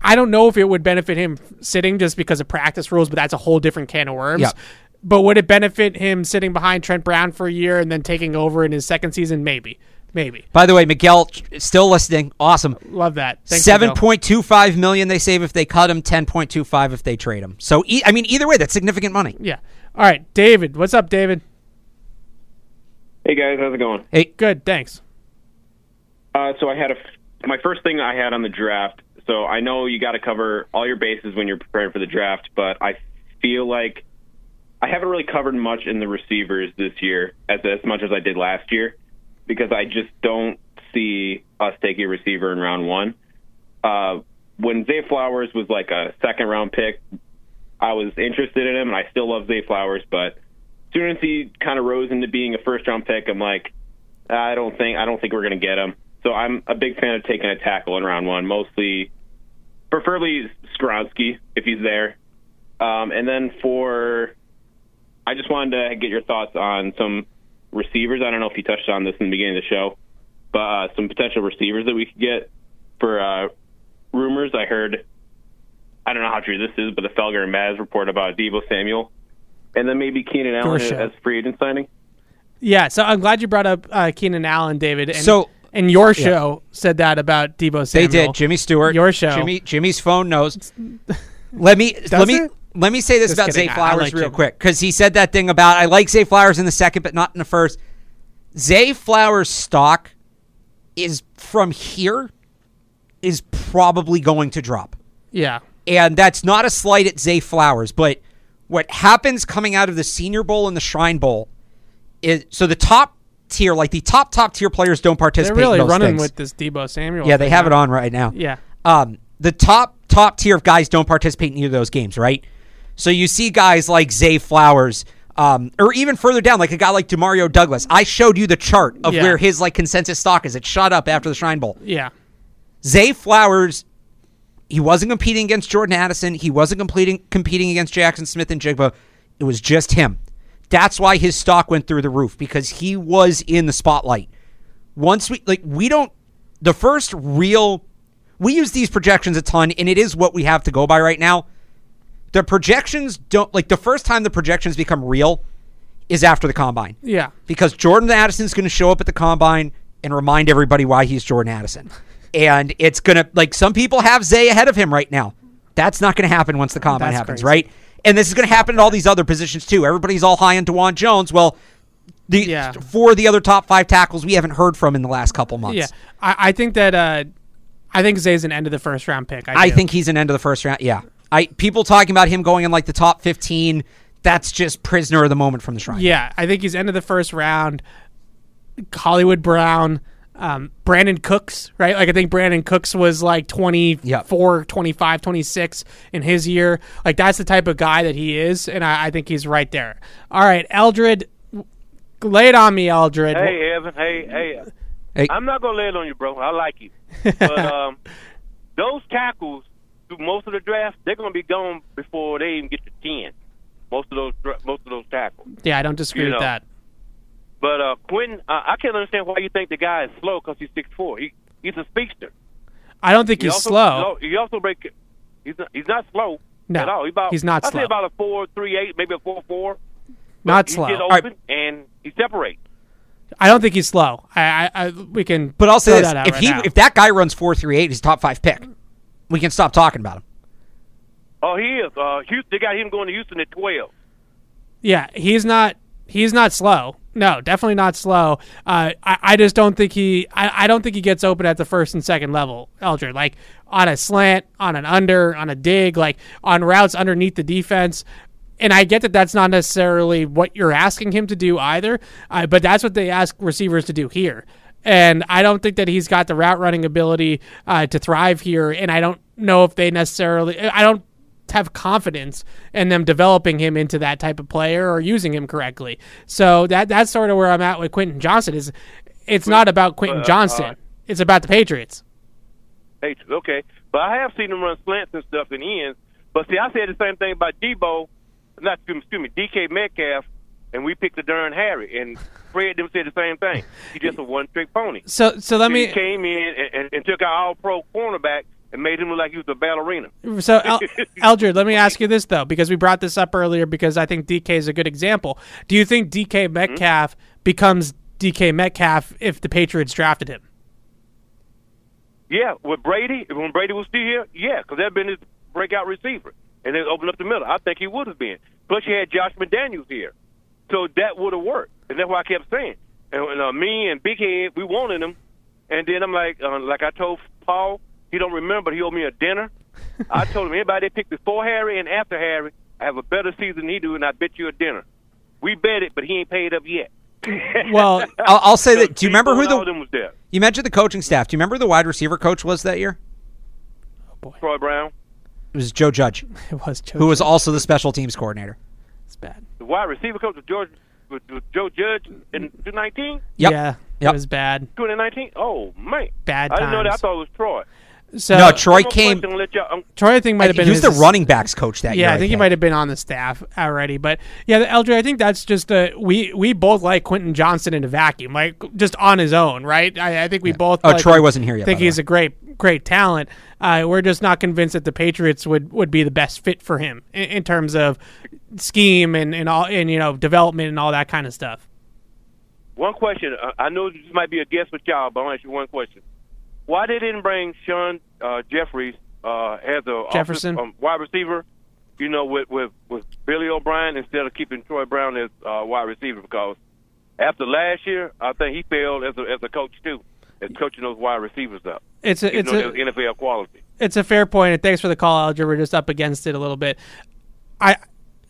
I don't know if it would benefit him sitting just because of practice rules, but that's a whole different can of worms. Yep. But would it benefit him sitting behind Trent Brown for a year and then taking over in his second season? Maybe. Maybe. By the way, Miguel still listening. Awesome. Love that. Thanks, Seven Miguel. point two five million they save if they cut him. Ten point two five if they trade him. So e- I mean, either way, that's significant money. Yeah. All right, David. What's up, David? Hey guys, how's it going? Hey, Good. Thanks. Uh, so I had a f- my first thing I had on the draft. So I know you got to cover all your bases when you're preparing for the draft, but I feel like I haven't really covered much in the receivers this year as as much as I did last year because I just don't see us taking a receiver in round one. Uh, when Zay Flowers was like a second round pick, I was interested in him, and I still love Zay Flowers. But as soon as he kind of rose into being a first round pick, I'm like, I don't think I don't think we're to get him. So I'm a big fan of taking a tackle in round one, mostly, preferably Skoronski if he's there. Um, and then for, I just wanted to get your thoughts on some receivers. I don't know if you touched on this in the beginning of the show, but uh, some potential receivers that we could get for uh, rumors. I heard, I don't know how true this is, but the Felger and Maz report about Deebo Samuel, and then maybe Keenan Allen show. as free agent signing. Yeah, so I'm glad you brought up uh, Keenan Allen, David. And, So- and your show said that about Deebo Samuel. they did. Jimmy Stewart. Your show. Jimmy. Jimmy's phone knows. let me let me it? Let me say this Just about kidding. Zay Flowers like real Jimmy. quick because he said that thing about I like Zay Flowers in the second, but not in the first. Zay Flowers' stock is from here is probably going to drop. Yeah, and that's not a slight at Zay Flowers, but what happens coming out of the Senior Bowl and the Shrine Bowl is so the top tier, like the top top tier players, don't participate. they're really running things. with this Deebo Samuel. Yeah, they have it on right now. Yeah, Um, the top top tier of guys don't participate in either of those games, right? So you see guys like Zay Flowers, um, or even further down, like a guy like Demario Douglas. I showed you the chart of Yeah. where his like consensus stock is. It shot up after the Shrine Bowl. yeah, Zay Flowers He wasn't competing against Jordan Addison. He wasn't competing competing against Jaxon Smith-Njigba. It was just him. That's why his stock went through the roof because he was in the spotlight. Once we like we don't the first real we use these projections a ton and it is what we have to go by right now. The projections don't like the first time the projections become real is after the combine Yeah. because Jordan Addison's going to show up at the combine and remind everybody why he's Jordan Addison. And it's going to, like, some people have Zay ahead of him right now. That's not going to happen once the combine That's happens, crazy. right? And this is going to happen at all these other positions too. Everybody's all high on Dawand Jones. Well, the Yeah. four of the other top five tackles we haven't heard from in the last couple months. Yeah. I, I think that uh, I think Zay's an end of the first round pick. I, I think he's an end of the first round. Yeah. I people talking about him going in like the top 15, that's just prisoner of the moment from the shrine. Yeah, I think he's end of the first round. Hollywood Brown, um, Brandin Cooks, right? Like I think Brandin Cooks was like 24, 25, 26 in his year. Like that's the type of guy that he is, and I, I think he's right there. All right, Eldred, lay it on me, Eldred. Hey, Evan. Hey, hey. Hey. I'm not gonna lay it on you, bro. I like you, but um, those tackles through most of the draft, they're gonna be gone before they even get to ten. Most of those, dra- most of those tackles. yeah, I don't disagree You with know. that. But uh, Quentin, uh, I can't understand why you think the guy is slow because he's six four. He he's a speedster. I don't think He he's also, slow. He also break. He's not, he's not slow No, at all. He's, about, he's not I slow. say about a four three eight, maybe a four four. Not he slow. Get open right, and he separates. I don't think he's slow. I, I, I we can. But I'll say this: that out if right he now. if that guy runs four three eight, he's top five pick. We can stop talking about him. Oh, he is. Uh, Houston, they got him going to Houston at twelve. Yeah, he's not. He's not slow. No, definitely not slow. Uh, I, I just don't think he. I, I don't think he gets open at the first and second level. Eldred, like on a slant, on an under, on a dig, like on routes underneath the defense. And I get that that's not necessarily what you're asking him to do either, uh, but that's what they ask receivers to do here. And I don't think that he's got the route running ability uh, to thrive here. And I don't know if they necessarily. I don't have confidence in them developing him into that type of player or using him correctly. So that that's sort of where I'm at with Quentin Johnston. Is it's not about Quentin uh, Johnston. uh, it's about the Patriots. Patriots, okay. But I have seen him run slants and stuff in ends. But see, I said the same thing about Deebo, not excuse me, DK Metcalf, and we picked the darn Harry. And Fred them said the same thing. He's just a one trick pony. So so let he me came in and, and, and took our all pro cornerback and made him look like he was a ballerina. So, El- Eldred, let me ask you this though, because we brought this up earlier, because I think DK is a good example. Do you think DK Metcalf becomes DK Metcalf if the Patriots drafted him? Yeah, with Brady, when Brady was still here, yeah, because that'd been his breakout receiver, and then opened up the middle. I think he would have been. Plus, you had Josh McDaniels here, so that would have worked, and that's what I kept saying. And, and uh, me and Big Head, we wanted him, and then I'm like, uh, like I told Paul, he don't remember. He owed me a dinner. I told him anybody they picked before Harry and after Harry, I have a better season than he do, and I bet you a dinner. We bet it, but he ain't paid up yet. Well, I'll, I'll say that. Do you remember who the them was there? you mentioned the coaching staff? Do you remember who the wide receiver coach was that year? Troy Brown, It was Joe Judge, it was Joe who was also the special teams coordinator. It's bad. the wide receiver coach was George, was, was Joe Judge in 2019. Yep. Yeah, Yep. it was bad. 2019? Oh, man. Bad I didn't know that. I thought it was Troy. So no, Troy came. question, let y'all- um, Troy, I think might have been He was the running backs coach that year. Yeah, I think he might have been on the staff already. But yeah, Eldred, I think that's just a we we both like Quentin Johnston in a vacuum, like just on his own, right? I, I think we both. Oh, like Troy him, wasn't here yet, Think he's a great great talent. Uh, we're just not convinced that the Patriots would, would be the best fit for him in, in terms of scheme and, and all and you know development and all that kind of stuff. one question. Uh, I know this might be a guess with y'all, but I'll ask you one question. Why they didn't bring Sean uh, Jeffries uh, as a Jefferson? offensive, um, wide receiver, you know, with, with, with Billy O'Brien instead of keeping Troy Brown as uh, wide receiver? Because after last year, I think he failed as a, as a coach, too, as coaching those wide receivers up. It's a it's a NFL quality. it's a fair point, and thanks for the call, Alger. We're just up against it a little bit. I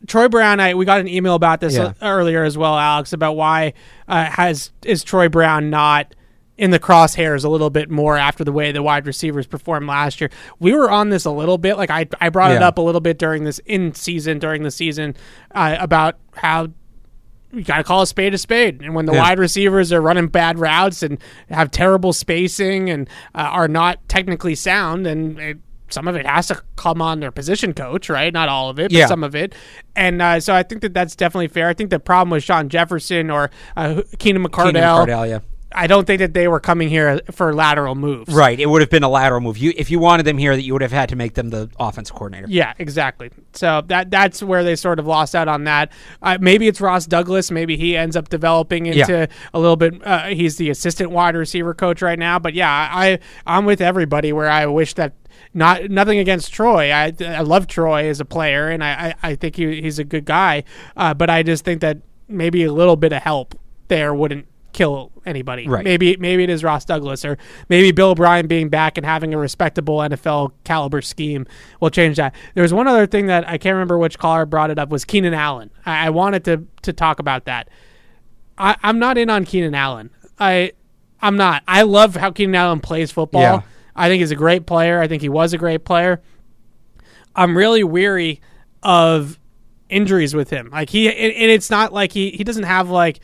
Troy Brown, I we got an email about this Yeah. earlier as well, Alex, about why uh, has is Troy Brown not in the crosshairs a little bit more after the way the wide receivers performed last year. We were on this a little bit, like I I brought it up a little bit during this in season during the season uh, about how you got to call a spade a spade. And when the Yeah. wide receivers are running bad routes and have terrible spacing and uh, are not technically sound, and it, some of it has to come on their position coach, right? Not all of it, but Yeah. some of it. And uh, so I think that that's definitely fair. I think the problem with Shawn Jefferson or uh, Keenan McCardell, Keenan McCardell, yeah. I don't think that they were coming here for lateral moves. Right. It would have been a lateral move. You if you wanted them here, that you would have had to make them the offensive coordinator. Yeah, exactly. So that that's where they sort of lost out on that. Uh, maybe it's Ross Douglas. Maybe he ends up developing into Yeah. a little bit. Uh, he's the assistant wide receiver coach right now. But yeah, I I'm with everybody where I wish that. Not nothing against Troy. I I love Troy as a player, and I I, I think he, he's a good guy. Uh, but I just think that maybe a little bit of help there wouldn't kill anybody. Right. Maybe maybe it is Ross Douglas or maybe Bill O'Brien being back and having a respectable NFL caliber scheme will change that. There was one other thing that I can't remember which caller brought it up was Keenan Allen. I, I wanted to to talk about that. I, I'm not in on Keenan Allen. I I'm not. I love how Keenan Allen plays football. Yeah. I think he's a great player. I think he was a great player. I'm really weary of injuries with him. Like he, and and it's not like he he doesn't have like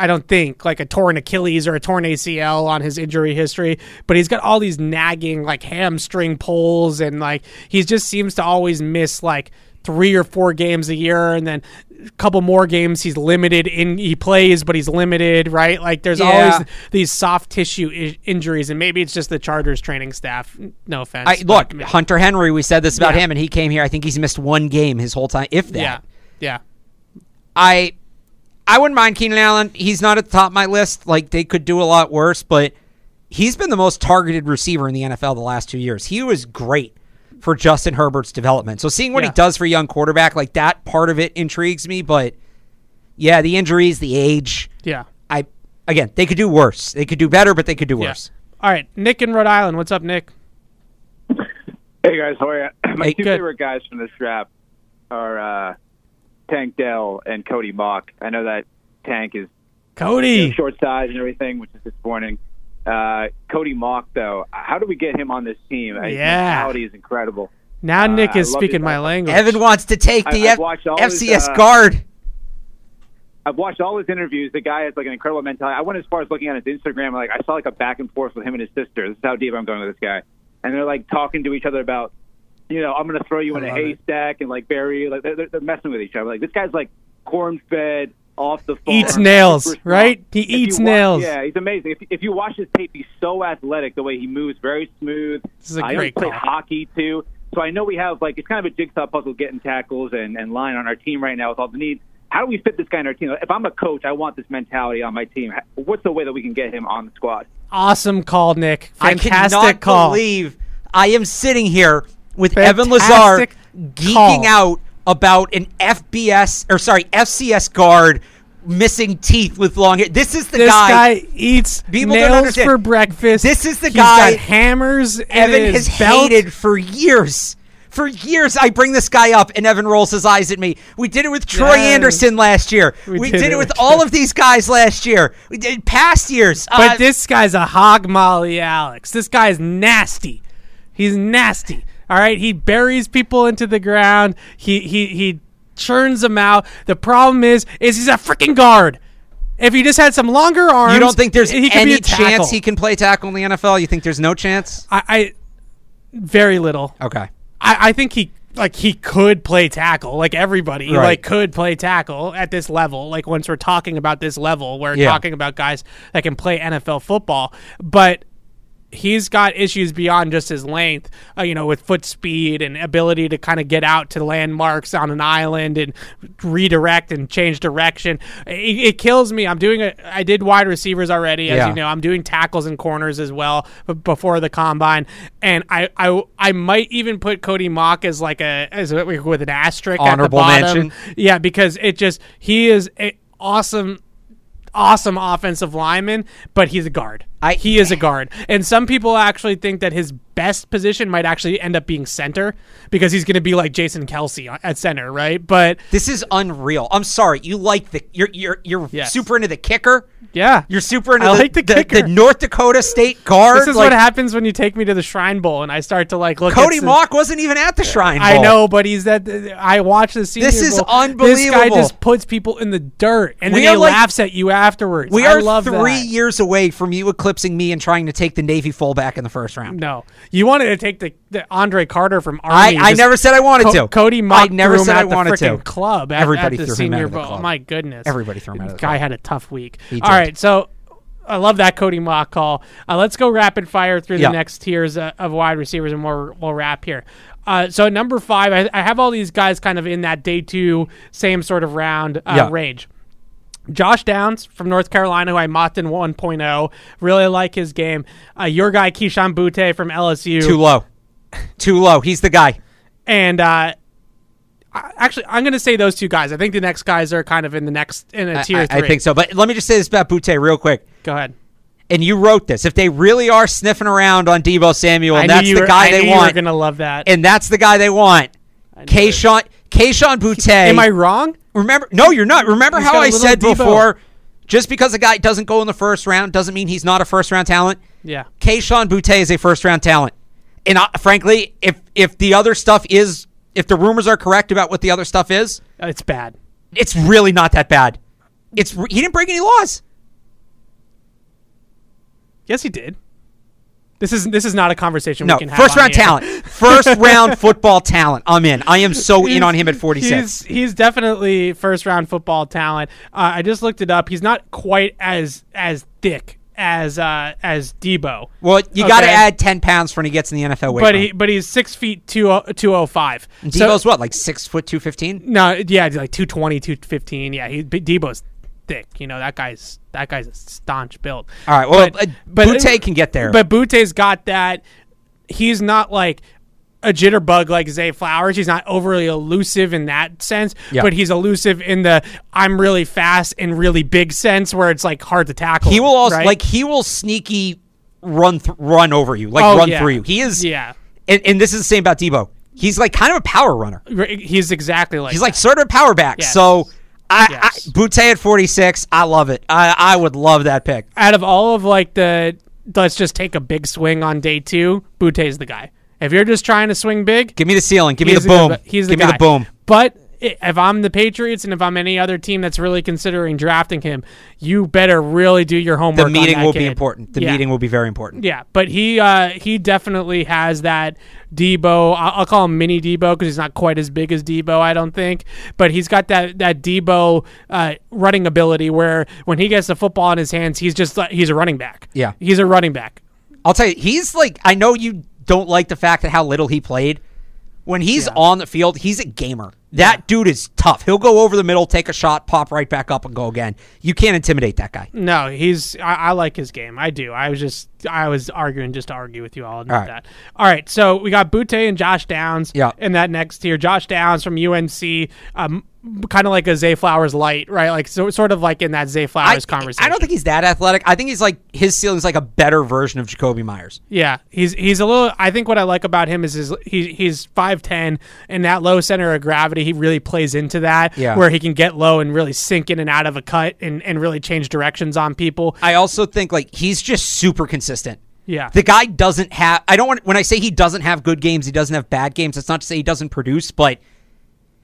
I don't think like a torn Achilles or a torn ACL on his injury history, but he's got all these nagging like hamstring pulls and like he just seems to always miss like three or four games a year and then a couple more games he's limited in he plays but he's limited right like there's Yeah. always these soft tissue I- injuries and maybe it's just the chargers training staff no offense I look, but- Hunter Henry. We said this about Yeah. him, and he came here. I think he's missed one game his whole time, if that. yeah yeah I I wouldn't mind Keenan Allen. He's not at the top of my list. Like they could do a lot worse, but he's been the most targeted receiver in the NFL the last two years. He was great for Justin Herbert's development. So seeing what Yeah. he does for a young quarterback, like that part of it intrigues me. But yeah, the injuries, the age. yeah I again, they could do worse. They could do better, but they could do Yeah. worse. All right, Nick in Rhode Island. What's up, Nick? Hey guys, how are you? My Hey, two good. favorite guys from this draft are uh, Tank Dell and Cody Mauch. I know that Tank is Cody. short size and everything, which is disappointing. Uh, Cody Mauch, though, how do we get him on this team? His Yeah. mentality is incredible. Now Uh, Nick is speaking my language. Evan wants to take the I've F- watched all his, FCS uh, guard. I've watched all his interviews. The guy has like an incredible mentality. I went as far as looking at his Instagram. Like I saw like a back and forth with him and his sister. This is how deep I'm going with this guy. And they're like talking to each other about, you know, I'm going to throw you in a love it. haystack and like bury you. Like they're, they're messing with each other. Like this guy's like corn fed off the farm. Eats nails, right? He If eats watch- nails. Yeah, he's amazing. If, if you watch his tape, he's so athletic. The way he moves, very smooth. This is a I know he great played call. hockey too. So I know we have like it's kind of a jigsaw puzzle getting tackles and, and line on our team right now with all the needs. How do we fit this guy in our team? If I'm a coach, I want this mentality on my team. What's the way that we can get him on the squad? Awesome call, Nick. Fantastic I Fantastic cannot call. believe I am sitting here with Evan Lazar geeking call. out about an FBS or sorry FCS guard missing teeth with long hair. This is the this guy. guy, eats People don't nails understand. for breakfast. This is the He's guy got hammers. Evan has belt. hated for years. For years, I bring this guy up, and Evan rolls his eyes at me. We did it with Troy Yes. Andersen last year. We We, did did, it it with with all of these guys last year. We did past years. But Uh, this guy's a hog molly, Alex. This guy's nasty. He's nasty. All right, he buries people into the ground. He he he churns them out. The problem is, is he's a freaking guard. If he just had some longer arms, you don't think there's he any chance he can play tackle in the NFL? You think there's no chance? I, I very little. Okay. I, I think he like he could play tackle like everybody Right. like could play tackle at this level like once we're talking about this level we're Yeah. talking about guys that can play NFL football but he's got issues beyond just his length, uh, you know, with foot speed and ability to kind of get out to landmarks on an island and redirect and change direction. It, it kills me. I'm doing a, I did wide receivers already, as Yeah. you know. I'm doing tackles and corners as well before the combine, and I, I, I might even put Cody Mauch as like a as a, with an asterisk Honorable at the bottom. mention. Yeah, because it just he is awesome awesome offensive lineman, but he's a guard. I- he is a guard. And some people actually think that his best position might actually end up being center because he's going to be like Jason Kelce at center, right? But This is unreal. I'm sorry. You like the you're you're you're Yes. super into the kicker. yeah, You're super into I the, like the kicker. the North Dakota State guard. this is like, what happens when you take me to the Shrine Bowl and I start to like look. Cody Mauch wasn't even at the Shrine Bowl. I know, but he's at. The, I watch the senior. This is Bowl. This guy just puts people in the dirt, and We then he like- laughs at you afterwards. We I are three that. years away from you eclipsing me and trying to take the Navy fullback in the first round. No. You wanted to take the, the Andre Carter from Army. I just- never said I wanted Co- to. Cody I never said I wanted to. club. At, Everybody at threw him out of the Bowl. club. My goodness, Everybody threw him out of the guy club. had a tough week. All right, so I love that Cody Mauch call. Uh, let's go rapid fire through Yeah. the next tiers uh, of wide receivers, and we'll we'll wrap here. Uh, so at number five, I, I have all these guys kind of in that day two, same sort of round uh, Yeah. range. Josh Downs from North Carolina, who I mocked in 1.0. Really like his game. Uh, your guy, Kayshawn Boutte from LSU. Too low. Too low. He's the guy. And uh, actually, I'm going to say those two guys. I think the next guys are kind of in the next in a I, tier I- three. I think so. But let me just say this about Boutte real quick. Go ahead. And you wrote this. If they really are sniffing around on Deebo Samuel, and that's the were, guy I they knew You were want, going to love that. and that's the guy they want. Kayshawn Kayshawn Boutte. Am I wrong? Remember? No, you're not. Remember He's how I said Deebo. before? Just because a guy doesn't go in the first round doesn't mean he's not a first round talent. Yeah. Kayshawn Boutte is a first round talent, and uh, frankly, if if the other stuff is, if the rumors are correct about what the other stuff is, It's bad. it's really not that bad. It's he didn't break any laws. Yes, he did. This is this is not a conversation No, we can have. first round talent, first round football talent. I'm in. I am so in on him at 46. He's, he's definitely first round football talent. Uh, I just looked it up. He's not quite as as thick as uh, as Deebo. Well, you got to add 10 pounds for when he gets in the NFL weight but he but he's six feet two two oh five. Deebo's what, like six foot two fifteen? No, yeah, like 220, 215. Yeah, he Deebo's thick. You know that guy's that guy's a staunch build. All right, well, uh, Boutte can get there. But Boutte's got that. He's not like a jitterbug like Zay Flowers. He's not overly elusive in that sense, Yeah. but he's elusive in the I'm really fast and really big sense where it's like hard to tackle. He will also right? like he will sneaky run th- run over you, like Oh, run yeah. through you. He is, yeah. and, and this is the same about Deebo. He's like kind of a power runner. He's exactly like He's like sort of a power back. Yes. So, I, Yes. I Boutte at forty six, I love it. I I would love that pick. out of all of like the let's just take a big swing on day two, Boutte's the guy. If you're just trying to swing big, Give me the ceiling. Give me the boom. guy- he's the Give guy. me the boom. But if I'm the Patriots and if I'm any other team that's really considering drafting him, you better really do your homework. The meeting will be important. The Yeah. meeting will be very important. Yeah, but he uh, he definitely has that Deebo. I'll, I'll call him mini Deebo because he's not quite as big as Deebo, I don't think. But he's got that that Deebo uh, running ability where when he gets the football in his hands, he's just he's a running back. Yeah. he's a running back. I'll tell you, he's like I know you don't like the fact that how little he played. When he's Yeah. on the field, he's a gamer. That dude is tough. He'll go over the middle, take a shot, pop right back up, and go again. You can't intimidate that guy. No, he's. I, I like his game. I do. I was just. I was arguing just to argue with you all about All right. that. All right. So we got Boutte and Josh Downs. Yeah. In that next tier, Josh Downs from UNC. Um, kind of like a Zay Flowers light, right? Like so, sort of like in that Zay I, Flowers conversation. I don't think he's that athletic. I think he's like his ceiling's like a better version of Jakobi Meyers. Yeah, he's he's a little. I think what I like about him is his he, he's five ten and that low center of gravity. He really plays into that, Yeah. where he can get low and really sink in and out of a cut and, and really change directions on people. I also think like he's just super consistent. Yeah, The guy doesn't have. I don't want when I say he doesn't have good games, he doesn't have bad games. That's not to say he doesn't produce, but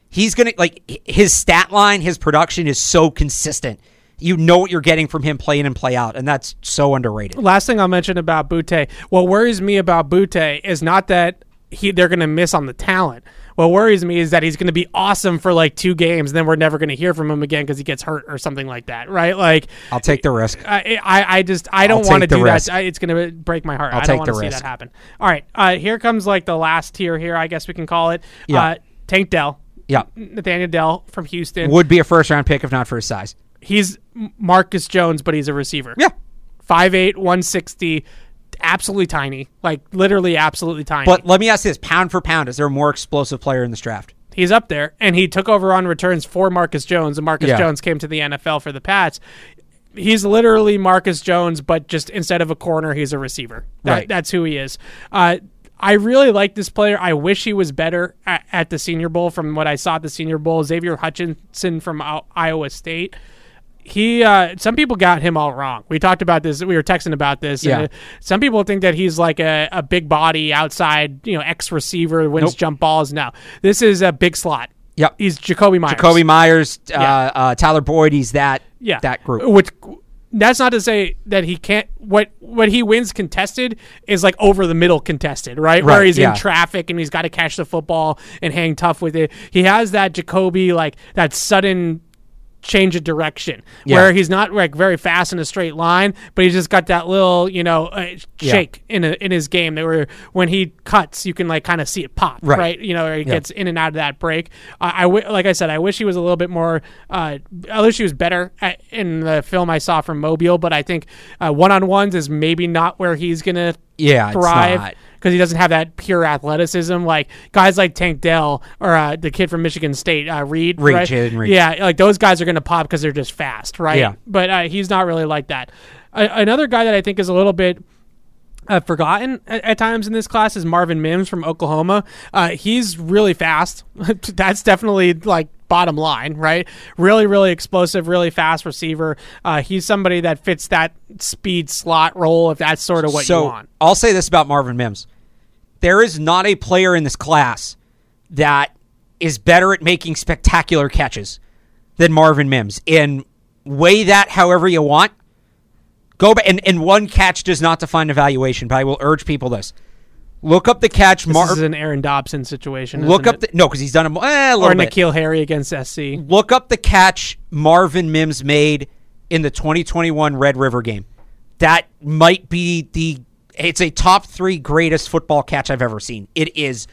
he's gonna like his stat line, his production is so consistent. You know what you're getting from him play in and play out, and that's so underrated. last thing I'll mention about Boutte. What worries me about Boutte is not that he they're going to miss on the talent. What worries me is that he's going to be awesome for like two games, and then we're never going to hear from him again because he gets hurt or something like that, right? Like I'll take the risk. I, I, I just I don't want to do risk. that. I, it's going to break my heart. I'll I don't want to see that happen. All right, uh, here comes like the last tier here. I guess we can call it. Yeah. Uh, Tank Dell, Yeah, Nathaniel Dell from Houston. would be a first round pick if not for his size. He's Marcus Jones, but he's a receiver. Yeah, 5'8", 160, absolutely tiny, like literally absolutely tiny. but let me ask this: pound for pound, is there a more explosive player in this draft? he's up there, and he took over on returns for Marcus Jones, and Marcus Yeah. Jones came to the NFL for the Pats. He's literally Marcus Jones, but just instead of a corner, he's a receiver. That, Right. That's who he is. Uh, I really like this player. I wish he was better at, at the Senior Bowl from what I saw at the Senior Bowl. Xavier Hutchinson from Iowa State. He, uh, some people got him all wrong. We talked about this. We were texting about this. Yeah. some people think that he's like a, a big body outside, you know, ex receiver wins Nope. jump balls. No, this is a big slot. Yep. He's Jakobi Meyers. Jakobi Meyers, uh, Yeah. uh, Tyler Boyd, he's that yeah, that group. Which that's not to say that he can't. What what he wins contested is like over the middle contested, right? right Where he's yeah. in traffic and he's got to catch the football and hang tough with it. He has that Jakobi like that sudden change of direction Yeah. where he's not like very fast in a straight line, but he's just got that little you know uh, Yeah. shake in a, in his game. That where when he cuts, you can like kind of see it pop, Right. right? You know, where he Yeah. gets in and out of that break. I, I w- like I said, I wish he was a little bit more. Uh, I wish he was better at, in the film I saw from Mobile, but I think one on ones is maybe not where he's gonna Yeah, it's thrive not. Because he doesn't have that pure athleticism like guys like Tank Dell or uh, the kid from Michigan State, uh, Reed. Reed, right? Jayden Reed. Yeah, like those guys are going to pop because they're just fast, right? Yeah. But uh, he's not really like that. Another guy that I think is a little bit uh, forgotten at, at times in this class is Marvin Mims from Oklahoma. Uh, he's really fast. That's definitely like bottom line, right? Really, really explosive, really fast receiver. Uh, he's somebody that fits that speed slot role if that's sort of what so you want. I'll say this about Marvin Mims. There is not a player in this class that is better at making spectacular catches than Marvin Mims. And weigh that however you want. Go back and, and one catch does not define evaluation, but I will urge people this. Look up the catch This Mar- is an Aaron Dobson situation. look up it? the no because he's done a, eh, a or bit. N'Keal Harry against SC. Look up the catch Marvin Mims made in the 2021 Red River game. That might be the it's a top 3 greatest football catch I've ever seen. It is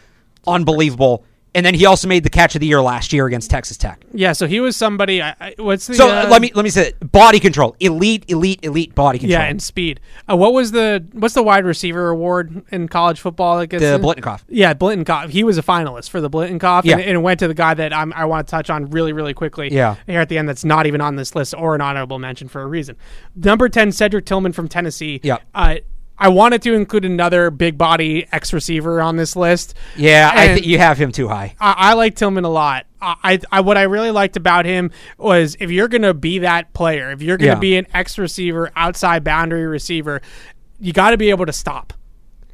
unbelievable. And then he also made the catch of the year last year against Texas Tech. Yeah, so he was somebody. I, I, what's the So uh, let me let me say it. body control, elite, elite, elite body control. Yeah, and speed. Uh, what was the what's the wide receiver award in college football? That gets the in? Biletnikoff. Yeah, Biletnikoff. He was a finalist for the Biletnikoff, Yeah. and, and it went to the guy that I'm, I want to touch on really, really quickly. Yeah. here at the end, that's not even on this list or an honorable mention for a reason. Number ten, Cedric Tillman from Tennessee. Yeah. Uh, I wanted to include another big body X receiver on this list. Yeah, I think you have him too high. I, I like Tillman a lot. I, I, what I really liked about him was if you're gonna be that player, if you're gonna Yeah. be an X receiver, outside boundary receiver, you got to be able to stop.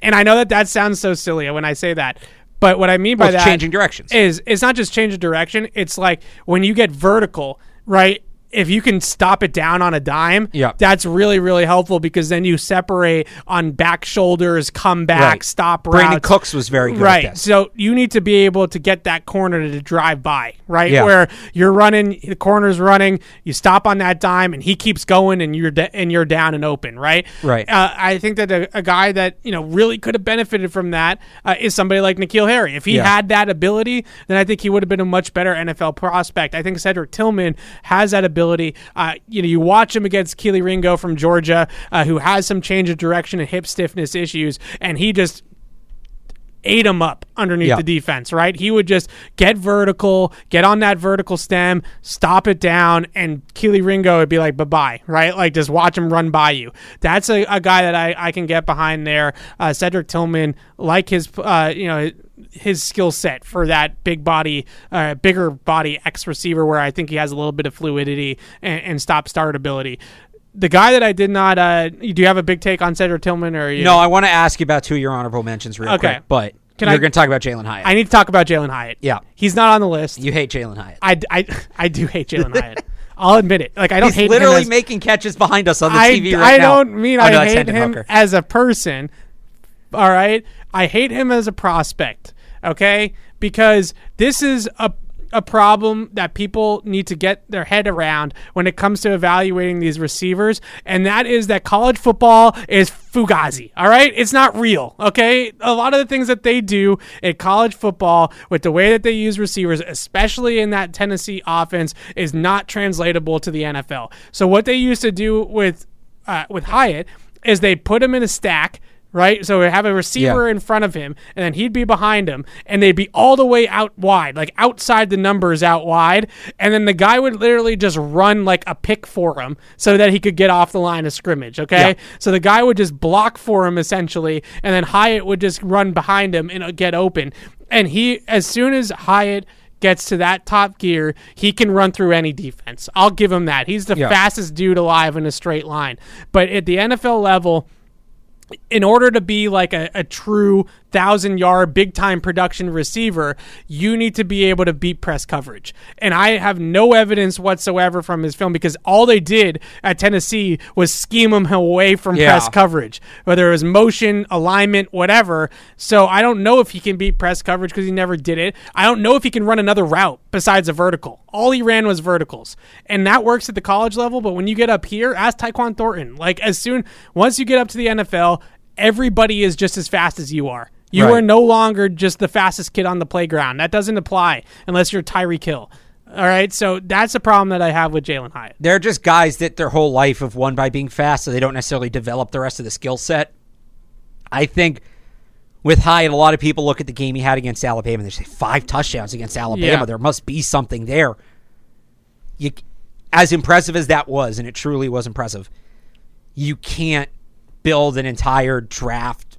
And I know that that sounds so silly when I say that, but what I mean by Well, that changing directions. is it's not just change of direction. It's like when you get vertical, right? If you can stop it down on a dime, Yeah. that's really really helpful because then you separate on back shoulders, come back, Right. stop Brandin. Cooks was very good at right. So you need to be able to get that corner to drive by, right? Yeah. Where you're running, the corner's running, you stop on that dime, and he keeps going, and you're da- and you're down and open, right? Right. Uh, I think that a, a guy that you know really could have benefited from that uh, is somebody like N'Keal Harry. If he Yeah. had that ability, then I think he would have been a much better NFL prospect. I think Cedric Tillman has that ability. Uh, you know, you watch him against Kelee Ringo from Georgia, uh, who has some change of direction and hip stiffness issues, and he just ate him up underneath Yeah. the defense, right? He would just get vertical, get on that vertical stem, stop it down, and Kelee Ringo would be like, bye bye, right? Like just watch him run by you. That's a, a guy that I, I can get behind there. Uh, Cedric Tillman, like his, uh, you know, his skill set for that big body, uh, bigger body X receiver where I think he has a little bit of fluidity and, and stop start ability. The guy that I did not, uh, do you have a big take on Cedric Tillman or you? No, I want to ask you about two of your honorable mentions real Okay. quick, but Can you're going to talk about Jalin Hyatt. I need to talk about Jalin Hyatt. Yeah. He's not on the list. you hate Jalin Hyatt. I, I, I do hate Jalin Hyatt. I'll admit it. Like I don't He's hate literally him as, making catches behind us on the I, TV right I now. don't mean Oh, I no, hate him Hooker. as a person. All right, I hate him as a prospect. Okay, because this is a a problem that people need to get their head around when it comes to evaluating these receivers, and that is that college football is fugazi. All right, it's not real. Okay, a lot of the things that they do in college football with the way that they use receivers, especially in that Tennessee offense, is not translatable to the NFL. So what they used to do with uh, with Hyatt is they put him in a stack. Right, so we have a receiver Yeah. in front of him, and then he'd be behind him, and they'd be all the way out wide, like outside the numbers out wide, and then the guy would literally just run like a pick for him so that he could get off the line of scrimmage. Okay, Yeah. so the guy would just block for him essentially, and then Hyatt would just run behind him and uh, get open, and he as soon as Hyatt gets to that top gear, he can run through any defense. I'll give him that. He's the Yeah. fastest dude alive in a straight line. But at the NFL level, in order to be like a, a true thousand yard, big time production receiver, you need to be able to beat press coverage. And I have no evidence whatsoever from his film because all they did at Tennessee was scheme him away from Yeah. press coverage, whether it was motion, alignment, whatever. So I don't know if he can beat press coverage because he never did it. I don't know if he can run another route besides a vertical. All he ran was verticals. And that works at the college level, but when you get up here, ask Tyquan Thornton. Like as soon once you get up to the NFL, everybody is just as fast as you are. You Right. are no longer just the fastest kid on the playground. That doesn't apply unless you're Tyreek Hill. All right, so that's the problem that I have with Jalin Hyatt. They're just guys that their whole life have won by being fast, so they don't necessarily develop the rest of the skill set. I think with Hyatt, a lot of people look at the game he had against Alabama and they say five touchdowns against Alabama. Yeah. There must be something there. You, as impressive as that was, and it truly was impressive, you can't build an entire draft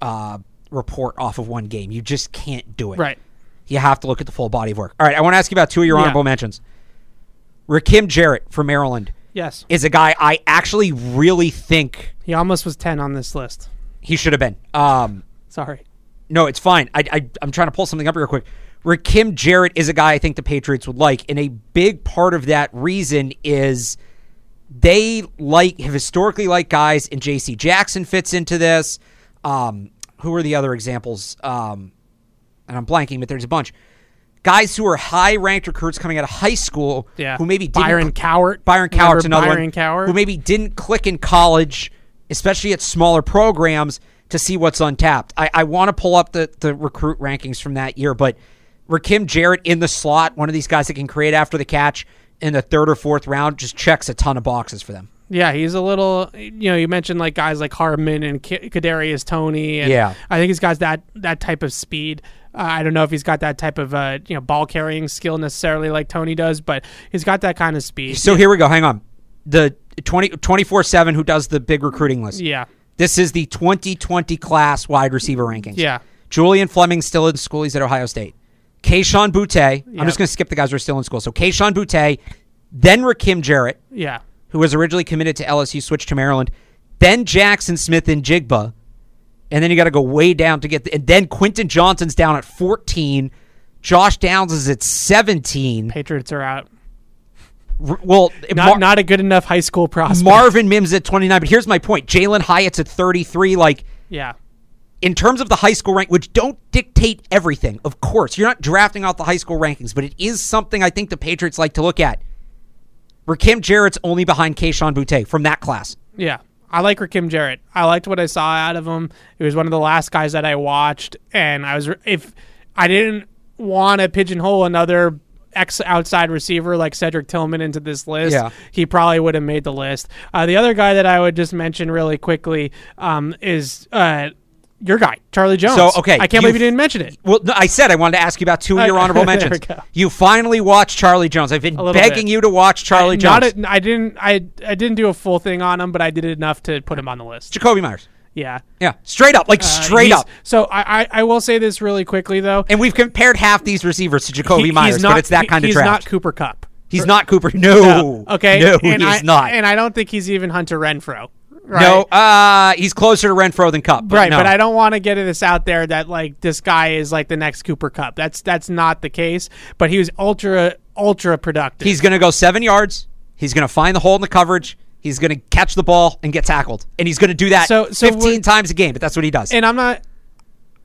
uh, report off of one game. You just can't do it. Right. You have to look at the full body of work. All right, I want to ask you about two of your Yeah. honorable mentions. Rakim Jarrett from Maryland Yes. is a guy I actually really think He almost was 10 on this list. he should have been. Um, Sorry. no, it's fine. I, I, I'm trying to pull something up real quick. Rakim Jarrett is a guy I think the Patriots would like, and a big part of that reason is they like have historically liked guys, and J.C. Jackson fits into this. Um, who are the other examples? Um, and I'm blanking, but there's a bunch. Guys who are high ranked recruits coming out of high school Yeah. who maybe didn't Byron Cowart. Byron Cowart's another Byron one. Cowart? Who maybe didn't click in college, especially at smaller programs, to see what's untapped. I, I want to pull up the, the recruit rankings from that year, but Rakim Jarrett in the slot, one of these guys that can create after the catch in the third or fourth round, just checks a ton of boxes for them. Yeah, he's a little. You know, you mentioned like guys like Hardman and K- Kadarius Toney. And Yeah. I think he's got that that type of speed. Uh, I don't know if he's got that type of uh, you know ball carrying skill necessarily like Toney does, but he's got that kind of speed. So here we go. Hang on. The 20, 24-7 who does the big recruiting list. yeah, This is the 2020 class wide receiver rankings. Yeah. Julian Fleming still in school. He's at Ohio State. Kayshawn Boutte. Yep. I'm just going to skip the guys who are still in school. So Kayshawn Boutte, then Rakim Jarrett, yeah, who was originally committed to LSU, switched to Maryland, then Jaxon Smith-Njigba, and then you got to go way down to get, the, and then Quentin Johnston's down at 14. Josh Downs is at 17. Patriots are out. R- Well, Not Mar- not a good enough high school prospect. Marvin Mims at 29. But here's my point: Jalin Hyatt's at 33. Like yeah, in terms of the high school rank, which don't dictate everything, of course, you're not drafting out the high school rankings, but it is something I think the Patriots like to look at. Rakim Jarrett's only behind Kayshawn Boutte from that class. yeah. I like Rakim Jarrett. I liked what I saw out of him. He was one of the last guys that I watched, and I was if I didn't want to pigeonhole another ex outside receiver like Cedric Tillman into this list, Yeah. he probably would have made the list. Uh, the other guy that I would just mention really quickly um, is uh, your guy, Charlie Jones. So, okay, I can't believe you've- didn't mention it. Well, no, I said I wanted to ask you about two of your honorable mentions. You finally watched Charlie Jones. I've been begging bit. you to watch Charlie I, Jones. Not a, I didn't. I I didn't do a full thing on him, but I did enough to put him on the list. Jakobi Meyers. Yeah, Yeah, straight up, like Uh, straight up. So I, I I will say this really quickly though. And we've compared half these receivers to Jakobi He- Meyers, he's not, but it's that he- kind of he's draft. not Cooper Kupp. he's not Cooper. No. Okay. No, and he's I, not. And I don't think he's even Hunter Renfrow. Right? No, uh, he's closer to Renfrow than Kupp. But right, no. but I don't want to get this out there that like this guy is like the next Cooper Kupp. That's that's not the case. But he was ultra ultra productive. He's going to go seven yards. He's going to find the hole in the coverage. He's going to catch the ball and get tackled, and he's going to do that So- so 15 times a game. But that's what he does. and I'm not.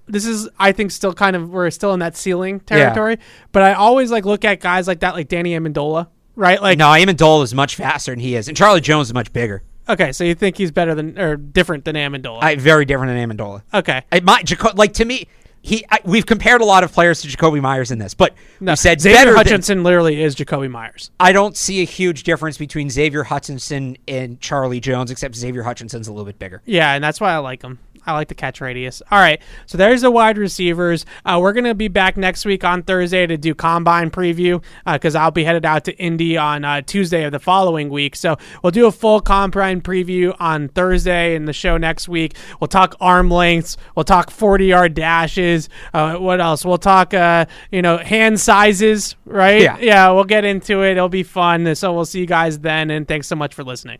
This is, I think, still kind of we're still in that ceiling territory. But I always like look at guys like that, like Danny Amendola, right? Like, no, Amendola is much faster than he is, and Charlie Jones is much bigger. Okay, so you think he's better than or different than Amendola? I, very different than Amendola. okay, I, my, Jaco- like to me, he I, we've compared a lot of players to Jakobi Meyers in this, but no, we said Xavier better than- Hutchinson literally is Jakobi Meyers. I don't see a huge difference between Xavier Hutchinson and Charlie Jones, except Xavier Hutchinson's a little bit bigger. Yeah, and that's why I like him. I like the catch radius. All right, so there's the wide receivers. Uh, we're gonna be back next week on Thursday to do combine preview because I'll be headed out to Indy on uh, Tuesday of the following week. So we'll do a full combine preview on Thursday in the show next week. We'll talk arm lengths. We'll talk 40 yard dashes. Uh, what else? We'll talk uh, you know hand sizes. Right? Yeah. Yeah. We'll get into it. It'll be fun. So we'll see you guys then. And thanks so much for listening.